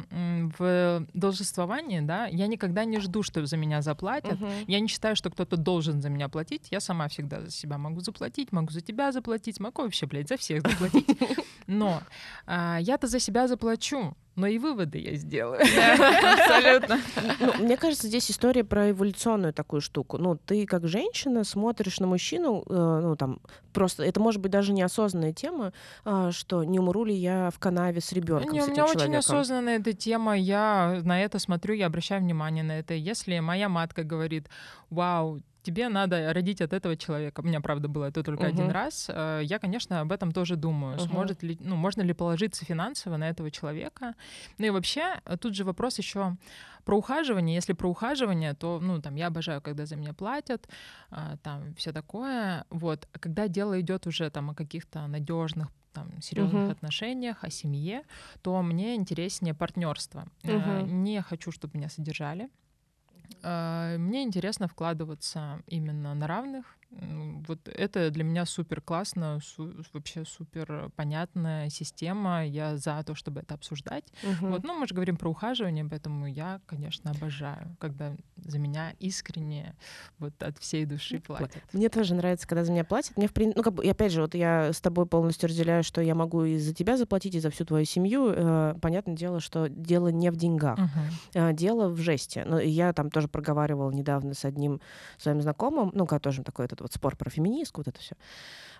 в должествовании, да, я никогда не жду, что за меня заплатят. Я не считаю, что кто-то должен за меня платить. Я сама всегда за себя могу заплатить, могу за тебя заплатить, могу вообще, блядь, за всех заплатить. Но а, я-то за себя заплачу, но и выводы я сделаю. Абсолютно. Ну, мне кажется, здесь история про эволюционную такую штуку. Ну, ты как женщина смотришь на мужчину, э, ну, там, просто, это может быть даже неосознанная тема, а, что не умру ли я в канаве с ребенком, Не, у меня очень осознанная эта тема. Я на это смотрю, я обращаю внимание на это. Если моя матка говорит, вау, тебе надо родить от этого человека. У меня, правда, было это только один Мгм. раз. э, Я, конечно, об этом тоже думаю. Мгм. Сможет ли, ну, можно ли положиться финансово на этого человека? Ну и вообще, э, тут же вопрос еще про ухаживание. Если про ухаживание, то, ну, там, я обожаю, когда за меня платят, а, там, все такое. Вот. А когда дело идет уже там о каких-то надежных там, серьезных Мгм. отношениях, о семье, то мне интереснее партнерство. Э, Мгм. Не хочу, чтобы меня содержали. Э, Мне интересно вкладываться именно на равных. Вот это для меня супер классно, вообще супер понятная система. Я за то, чтобы это обсуждать. Мгм. Вот, ну, мы же говорим про ухаживание, поэтому я, конечно, обожаю, когда за меня искренне вот от всей души платят. Мне тоже нравится, когда за меня платят. Мне, в прин- ну, как бы, опять же, вот я с тобой полностью разделяю, что я могу и за тебя заплатить, и за всю твою семью. Э, понятное дело, что дело не в деньгах. Мгм. А, дело в жесте. Ну, и я там тоже проговаривала недавно с одним своим знакомым, ну, когда тоже такой этот вот спор про феминистку, вот это все.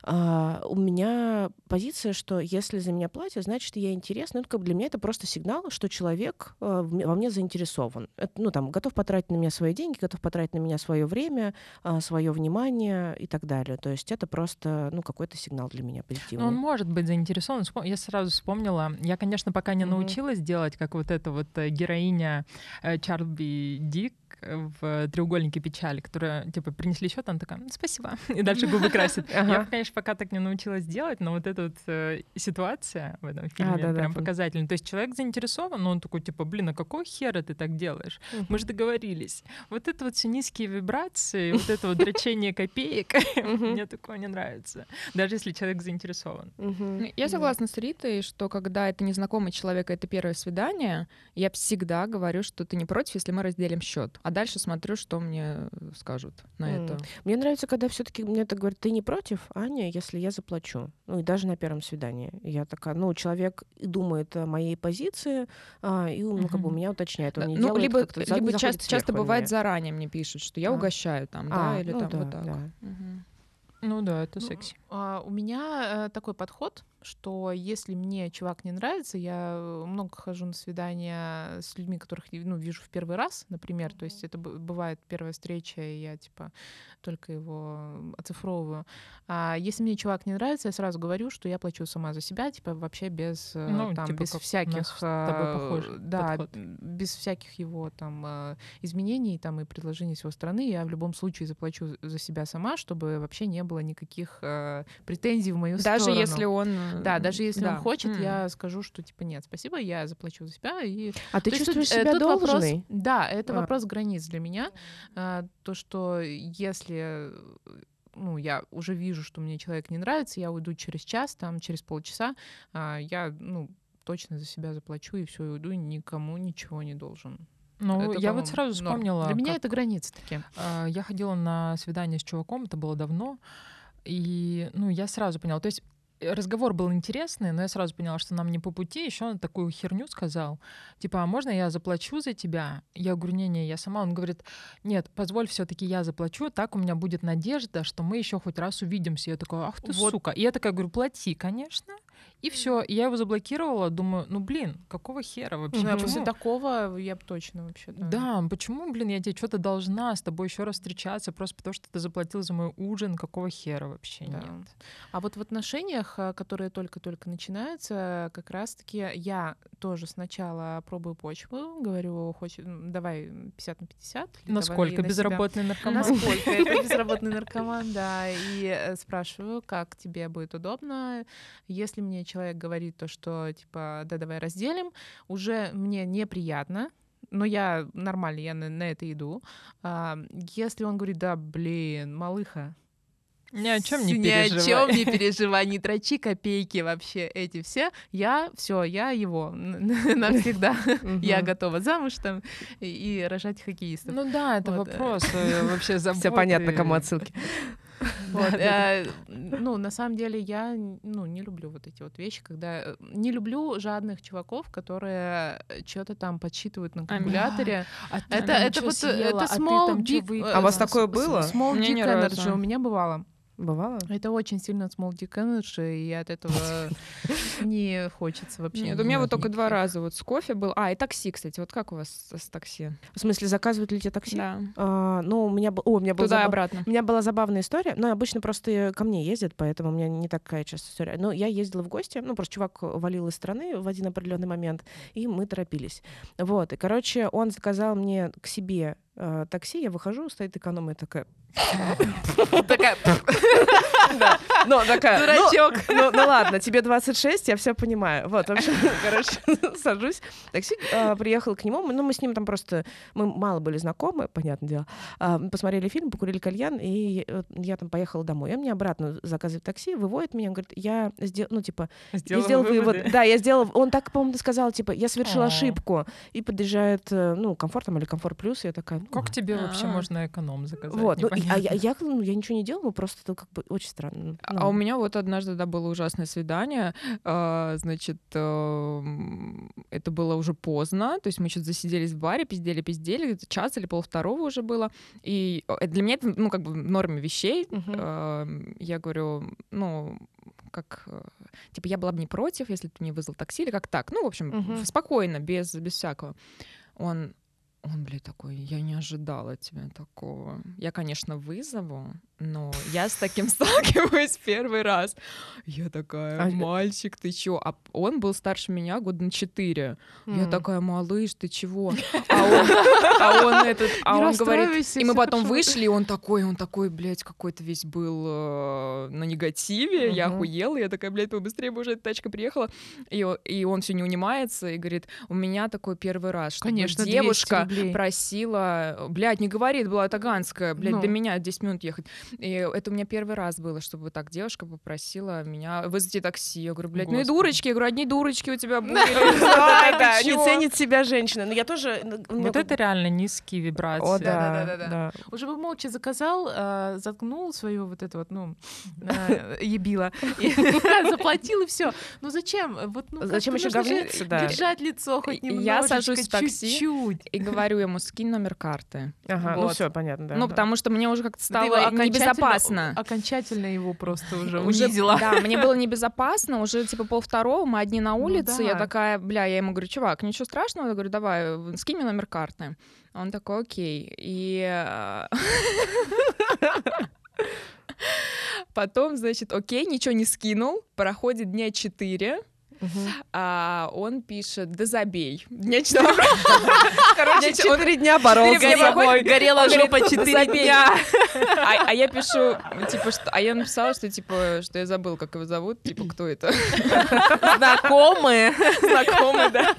у меня позиция, что если за меня платят, значит, я интересна. Ну, как бы для меня это просто сигнал, что человек ме- во мне заинтересован. Это, ну, там, готов потратить на меня свои деньги, готов потратить на меня свое время, свое внимание и так далее. То есть это просто, ну, какой-то сигнал для меня Ну, позитивный. он может быть заинтересован. Я сразу вспомнила. Я, конечно, пока не Мгм. научилась делать, как вот эта вот э, героиня э, Чарби Дик в «Треугольнике печали», которая, типа, принесли счет, она такая, «М, спасибо, и дальше губы красит. Я, конечно, пока так не научилась делать, но вот эта вот э, ситуация в этом фильме да-да, прям пон- показательна. То есть человек заинтересован, но он такой, типа, блин, а какого хера ты так делаешь? Мы же договорились. Вот это вот все низкие вибрации, вот это вот дрочение копеек, мне такое не нравится. Даже если человек заинтересован. Ну, Я Да. согласна с Ритой, что когда это незнакомый человек, это первое свидание, я всегда говорю, что ты не против, если мы разделим счет. А дальше смотрю, что мне скажут на М. это. Мне нравится, когда все-таки мне так говорят, ты не против, Аня, если я заплачу. Ну и даже на первом свидании. Я такая, ну, человек и думает о моей позиции, а, и ну, как бы у меня уточняет. Он Да, не Ну, делает либо, как-то, либо часто, часто бывает меня. заранее мне пишут, что я А. угощаю там, А, да, или ну там да, вот так. да. Мгм. Ну да, это Ну, секси. а, У меня э, такой подход, что если мне чувак не нравится, я э, много хожу на свидания с людьми, которых ну, вижу в первый раз, например. То есть это бывает первая встреча, и я типа только его оцифровываю. А если мне чувак не нравится, я сразу говорю, что я плачу сама за себя, типа вообще без э, Ну, там типа без всяких э, да подход. без всяких его там изменений там и предложений с его стороны я в любом случае заплачу за себя сама, чтобы вообще не было никаких претензий в мою Даже сторону. если он... Да, даже если да. он хочет, М. я скажу, что типа нет, спасибо, я заплачу за себя. И... А ты То есть чувствуешь э, себя тут вопрос- должной? да, это А. вопрос границ для меня. А, то, что если ну, я уже вижу, что мне человек не нравится, я уйду через час, там, через полчаса, а, я, ну, точно за себя заплачу и все, уйду, никому ничего не должен. Ну, Это, я вот сразу вспомнила. Для меня как, это границы такие. а, Я ходила на свидание с чуваком, это было давно, и, ну, я сразу поняла. То есть разговор был интересный, но я сразу поняла, что нам не по пути. Еще он такую херню сказал. Типа, а можно я заплачу за тебя? Я говорю, не-не, я сама. Он говорит, нет, позволь все-таки я заплачу, так у меня будет надежда, что мы еще хоть раз увидимся. Я такая, ах ты Вот. сука. И я такая говорю, плати, конечно. И все. Я его заблокировала. Думаю, ну блин, какого хера вообще? Ну, после такого я бы точно вообще. Да, почему, блин, я тебе что-то должна с тобой еще раз встречаться просто потому, что ты заплатил за мой ужин? Какого хера вообще Да. нет? А вот в отношениях, а, которые только-только начинаются, как раз-таки я тоже сначала пробую почву, говорю, хочешь, давай 50 на 50. или давай Насколько на безработный наркоман? Насколько это безработный наркоман, да. И э, спрашиваю, как тебе будет удобно. Если мне человек говорит то, что типа, да, давай разделим, уже мне неприятно, но я нормально, я на, на это иду. А, если он говорит, да, блин, малыха, Ни о чем не ни переживай. о чем не переживай, не трачи копейки вообще эти все. Я все, я его навсегда. Я готова замуж там и, рожать хоккеистов. Ну да, это вопрос э, вообще заботы. Все понятно, кому отсылки. Вот, э, ну, на самом деле, я ну, не люблю вот эти вот вещи, когда... э, Не люблю жадных чуваков, которые что-то там подсчитывают на калькуляторе. А Это, вот, э, это а small э, А у вас такое было? Small разу. energy у меня бывало. Бывало? Это очень сильно small dick energy, и от этого не хочется вообще. Нет, у меня вот только два раза вот с кофе был. А, и такси, кстати. Вот как у вас с, такси? В смысле, заказывают ли тебе такси? Да. А, ну, у меня, был- о, у меня был Туда и забав- обратно. У меня была забавная история, но обычно просто ко мне ездят, поэтому у меня не такая частая история. Но я ездила в гости, ну, просто чувак валил из страны в один определенный момент, и мы торопились. Вот, и, короче, он заказал мне к себе э, такси, я выхожу, стоит экономия такая. Такая, ну, такая, дурачок. Ну, ну ладно, тебе 26, я все понимаю. Вот, в общем, короче, сажусь. Такси а, приехал к нему. Ну, мы с ним там просто... Мы мало были знакомы, понятное дело. А, посмотрели фильм, покурили кальян, и э, я там поехала домой. И он мне обратно заказывает такси, выводит меня, он говорит, я сделал, ну, типа, сделал вывод. Да, я сделал... Он так, по-моему, сказал, типа, я совершила О. ошибку. И подъезжает, э, ну, комфортом или комфорт плюс, я такая... Как тебе вообще А. можно эконом заказать? Вот, а я, я, ну, я ничего не делала, просто это как бы очень странно. А Ну. у меня вот однажды, да, было ужасное свидание. А, Значит, эм, это было уже поздно. То есть мы что-то засиделись в баре, пиздели, пиздели. Час или полвторого уже было. И э, для меня это, ну, как бы в норме вещей. Мгм. Эм, Я говорю, ну, как... э, Типа, я была бы не против, если бы ты мне вызвал такси или как так. Ну, в общем, Мгм. спокойно, без, без всякого. Он... Он, блядь, такой, я не ожидала от тебя такого. Я, конечно, вызову, но я с таким сталкиваюсь первый раз. Я такая, А- мальчик, ты чё? А он был старше меня года на четыре. Я такая, малыш, ты чего? А он, а он этот, а Не он говорит, и мы потом хорошо. вышли, и он такой, он такой, блядь, какой-то весь был э, на негативе, я Мгм. охуела, я такая, блядь, побыстрее бы уже эта тачка приехала, и, и он все не унимается и говорит, у меня такой первый раз, что Конечно, 200 девушка рублей. просила, блядь, не говорит, была таганская, блядь, Ну. до меня 10 минут ехать. И это у меня первый раз было, чтобы вот так девушка попросила меня вызвать такси. Я говорю, блядь, ну и дурочки, я говорю, одни дурочки у тебя были. Да, Ты да, не ценит себя женщина. Но я тоже... ну, Вот это реально низкие вибрации. О, да, Да-да-да-да-да. да. Уже бы молча заказал, а, заткнул свою вот это вот, ну, а, ебила, и заплатил и все. Ну зачем? Вот, ну, Зачем еще говниться, да. Держать лицо хоть И я сажусь в такси. чуть-чуть. И говорю ему, скинь номер карты. Ага, ну все, понятно, да. Ну, да. потому что мне уже как-то стало окончательно- небезопасно. Окончательно его просто уже унизила. да, мне было небезопасно, уже типа полвторого, мы одни на Ну улице, я такая, бля, я ему говорю, чувак, ничего страшного, я говорю, давай, скинь мне номер карты. Он такой, окей. И э, потом, значит, окей, ничего не скинул, проходит дня четыре. А он пишет, да забей. Дня четыре. Короче, четыре дня боролся с собой. Горела жопа четыре дня. А, а я пишу, типа, что, а я написала, что типа, что я забыл, как его зовут, типа, кто это? Знакомые. Знакомый, да.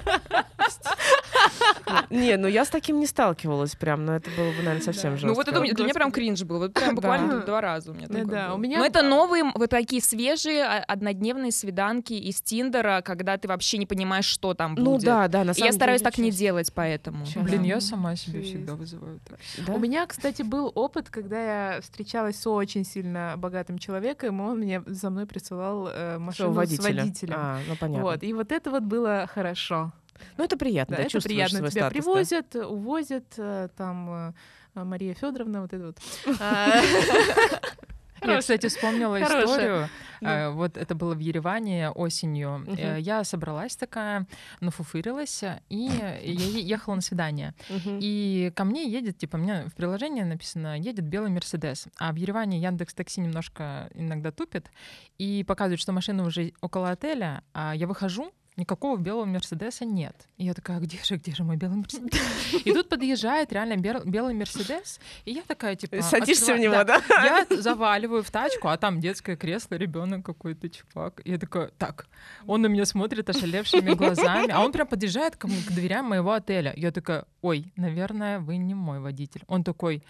Не, ну я с таким не сталкивалась прям, но это было бы, наверное, совсем жестко. Ну вот это у меня- для меня прям кринж был, вот прям буквально два раза у меня такое Но это новые, вот такие свежие а, однодневные свиданки из Тиндера, когда ты вообще не понимаешь, что там будет. Ну да, да, на самом я стараюсь так не делать, поэтому. Блин, я Да. сама себе Жесть. всегда вызываю так. Да? У меня, кстати, был опыт, когда я встречалась с очень сильно богатым человеком, и он мне за мной присылал э, Что, машину с водителя? водителем. А, ну понятно. Вот, и вот это вот было хорошо. Ну это приятно, Да, да, это приятно. свой Тебя статус, да. привозят, увозят, э, там э, Мария Федоровна, вот это вот. Я, кстати, вспомнила Хорошая. историю. Э, Вот это было в Ереване осенью. Э, Я собралась такая, нафуфырилась, и я ехала на свидание. И ко мне едет, типа, меня в приложении написано, едет белый Мерседес. А в Ереване Яндекс Такси немножко иногда тупит и показывает, что машина уже около отеля, а я выхожу, никакого белого Мерседеса нет. И я такая, «А где же, где же мой белый Мерседес? И тут подъезжает реально бел- белый Мерседес, и я такая, типа... Садишься в него, да? я заваливаю в тачку, а там детское кресло, ребенок какой-то чувак. И я такая, так, он на меня смотрит ошалевшими глазами, а он прям подъезжает к дверям моего отеля. Я такая, ой, наверное, вы не мой водитель. Он такой,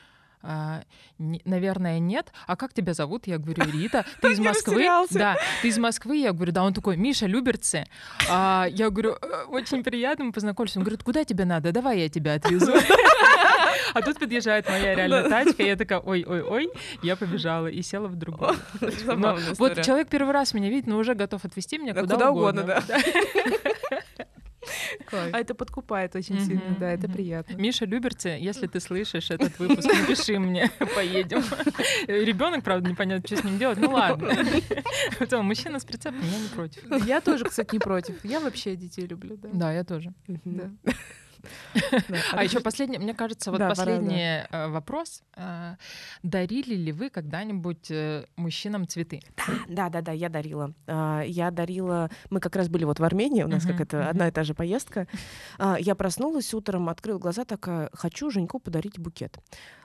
«А, не- наверное, нет. А как тебя зовут? Я говорю, Рита. Ты из Москвы? Да, ты из Москвы? Я говорю, да. Он такой, Миша, Люберцы. А, я говорю, «Э, очень приятно, мы познакомились. Он говорит, куда тебе надо? Давай я тебя отвезу. А тут подъезжает моя реально тачка, и я такая, ой-ой-ой, я побежала и села в другую. Вот человек первый раз меня видит, но уже готов отвезти меня Да, куда, куда угодно, да. А это подкупает очень сильно, да, это приятно. Миша Люберцы, если ты слышишь этот выпуск, напиши мне, поедем. Ребенок, правда, непонятно, что с ним делать. Ну ладно. Потом, мужчина с прицепом, я не против. Я тоже, кстати, не против. Я вообще детей люблю, да. Да, я тоже. Да. Да. А еще последний, мне кажется, вот Да, да. последний э, вопрос. Э, Дарили ли вы когда-нибудь э, мужчинам цветы? Да, да, да, я дарила. А, Я дарила. Мы как раз были вот в Армении, у нас как это одна и та же поездка. А, Я проснулась утром, открыла глаза, такая, хочу Женьку подарить букет.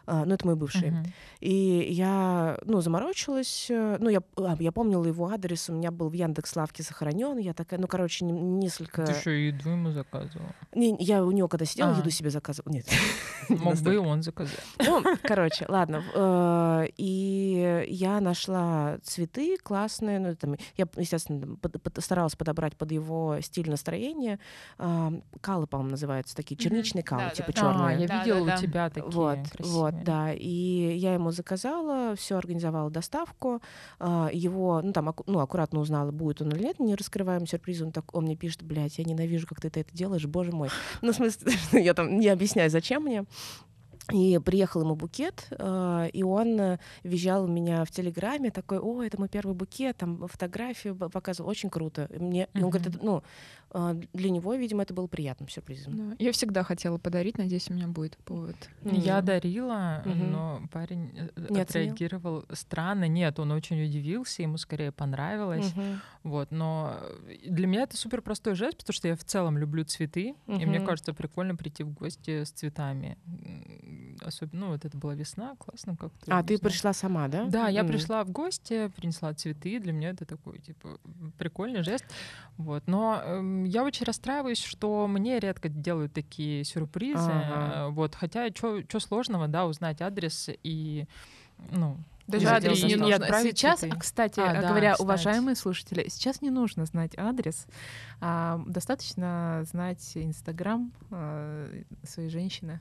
А, Ну, это мой бывший. И я, ну, заморочилась. э, Ну, я, а, я помнила его адрес, у меня был в Яндекс Лавке сохранен. Я такая, ну, короче, не- несколько... Ты что, еду ему заказывала? Не, я у него когда сидела, А. еду себе заказывала. Нет. не Мог бы и он заказать. Ну, короче, ладно. э, И я нашла цветы классные. Ну, там, я, естественно, старалась подобрать под его стиль настроения. А, Калы, по-моему, называются такие. Черничные калы, типа черные. А, я видела у тебя такие Вот, красивые. вот, да. И я ему заказала, все организовала доставку. а, Его, ну там, ну, аккуратно узнала, будет он или нет, не раскрываем сюрприз. Он, так, он мне пишет, блядь, я ненавижу, как ты это делаешь, боже мой. Ну, в смысле, что я там не объясняю, зачем мне. И приехал ему букет, э, и он э, визжал у меня в Телеграме, такой, о, это мой первый букет, там фотографию показывал, очень круто. И Мне, и он говорит, ну, для него, видимо, это было приятным сюрпризом. Да. Я всегда хотела подарить, надеюсь, у меня будет повод. Я Мгм. дарила, Мгм. но парень э, Не оценил? отреагировал странно. Нет, он очень удивился, ему скорее понравилось. Мгм. Вот, но э, для меня это супер простой жест, потому что я в целом люблю цветы, и мне кажется прикольно прийти в гости с цветами. Особенно, ну вот это была весна, классно как-то. А, не ты знаю. пришла сама, да? Да, я М. пришла в гости, принесла цветы. Для меня это такой, типа, прикольный жест. Вот. Но эм, я очень расстраиваюсь, что мне редко делают такие сюрпризы. Ага. Э, Вот. Хотя, что сложного, да, узнать адрес и, ну, Даже адрес не нужно. Сейчас, цветы. кстати, А, да, говоря, кстати. уважаемые слушатели, сейчас не нужно знать адрес. а, достаточно знать Инстаграм а, своей женщины.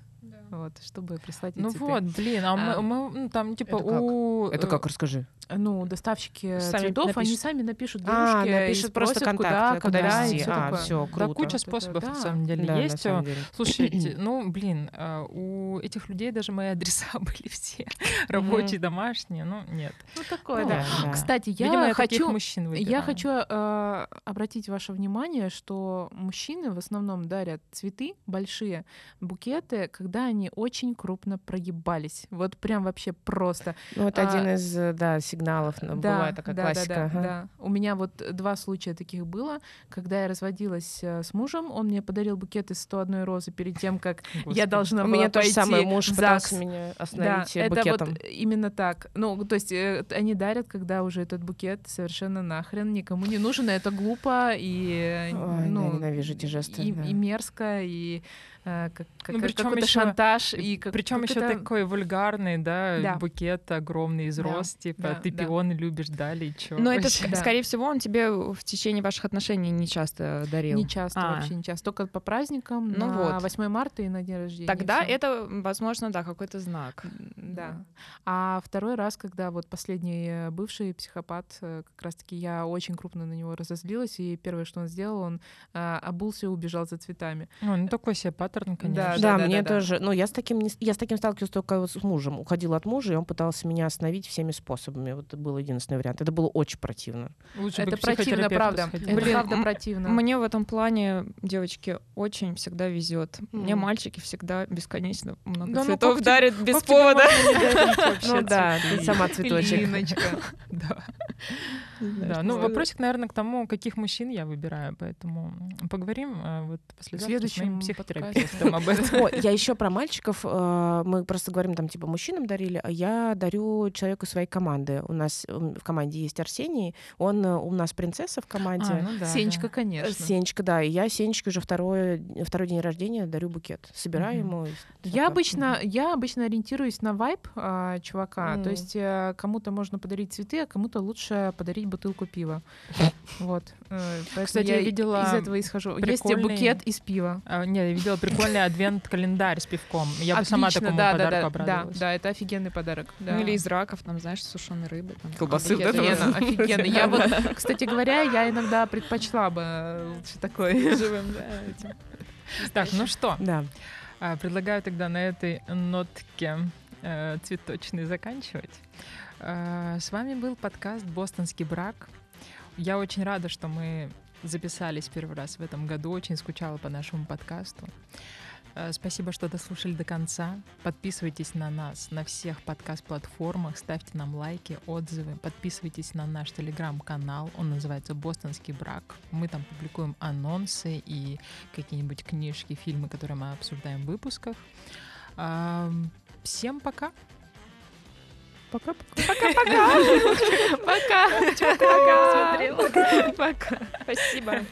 Вот, чтобы прислать Ну цветы. вот, блин, а, мы, А, мы, ну, там типа это как? у... Это э, как, расскажи. Ну, доставщики Сами цветов, они напишут. сами напишут А, девушке и напишут просто спросят, куда, куда когда, и везти. всё А, такое. Да, круто. куча Это- способов на да. самом деле Да, на есть. самом деле. Слушайте, ну, блин, а, у этих людей даже мои адреса были все рабочие, домашние, ну, нет. Ну, такое, Ну, да. Да, да. Кстати, я хочу... мужчин Я хочу э, обратить ваше внимание, что мужчины в основном дарят цветы большие, букеты, когда они очень крупно проебались. Вот прям вообще просто. Ну, это А, один из, э, да, сигналов. ну, Бывает такая да, классика. Да, да, ага. да. У меня вот два случая таких было. Когда я разводилась э, с мужем, он мне подарил букет из 101 розы перед тем, как я Господи. должна У была меня то же пойти самое. Муж пытался ЗАГС. меня Да, остановить э, это букетом. вот именно так. Ну, то есть э, они дарят, когда уже этот букет совершенно нахрен никому не нужен, это глупо и э, Ой, ну да, ненавижу эти жесты, и, да. и мерзко и э, как, как- Ну, причём какой-то ещё- шантаж и как, Причем как еще это- такой вульгарный, да, Да. букет огромный из Да, роз, типа да, ты да. пионы любишь, дали, и чё? Но это, Да. скорее всего, он тебе в течение ваших отношений не часто дарил. не часто А. вообще не часто, только по праздникам, Ну на вот. 8 марта и на день рождения. Тогда это, возможно, да, какой-то знак. Да. А второй раз, когда вот последний э, бывший психопат, э, как раз-таки я очень крупно на него разозлилась, и первое, что он сделал, он э, обулся и убежал за цветами. Ой, ну такой себе паттерн, конечно. Да, да, мне да, да. тоже. Ну, я с таким не я с таким сталкивалась только вот с мужем. Уходила от мужа, и он пытался меня остановить всеми способами. Вот это был единственный вариант. Это было очень противно. Лучше Это противно, правда. сходить. Это Блин, правда противно. Мне в этом плане, девочки, очень всегда везет. Мне М. мальчики всегда бесконечно много Да ну цветов тебе- дарят без повода. Ну да, сама цветочек. Да. Да, ну вопросик, наверное, к тому, каких мужчин я выбираю, поэтому поговорим э, вот послезавтра с моим следующем психотерапевтом об этом. О, я еще про мальчиков. э, Мы просто говорим, там, типа, мужчинам дарили, а я дарю человеку своей команды. У нас м, в команде есть Арсений, он э, у нас принцесса в команде. А, ну Сенечка, конечно. Сенечка, да, и я Сенечке уже второй, второй день рождения дарю букет. Собираю ему. Я обычно, я обычно ориентируюсь на вайб а, чувака. То есть э, кому-то можно подарить цветы, а кому-то лучше подарить бутылку пива. Вот. Э, поэтому Кстати, я и- видела из этого исхожу. Есть тебе прикольный- букет из пива. А, Не, я видела прикольный адвент-календарь с пивком. Я бы сама такому да, да, подарку да, да, обрадовалась. да, это офигенный подарок. да. Ну или из раков, там, знаешь, сушеной рыбы. там, Колбасы вот. Офигенно, офигенно. Я вот, кстати говоря, я иногда предпочла бы лучше такой. Живым, да, этим. Так, ну что, Да. а, предлагаю тогда на этой нотке э, цветочной заканчивать. А, С вами был подкаст «Бостонский брак». Я очень рада, что мы записались первый раз в этом году. Очень скучала по нашему подкасту. Э, Спасибо, что дослушали до конца. Подписывайтесь на нас на всех подкаст-платформах, ставьте нам лайки, отзывы, подписывайтесь на наш телеграм-канал, он называется «Бостонский брак». Мы там публикуем анонсы и какие-нибудь книжки, фильмы, которые мы обсуждаем в выпусках. Ам, Всем пока! Пока-пока. Пока. Пока. Пока. Спасибо.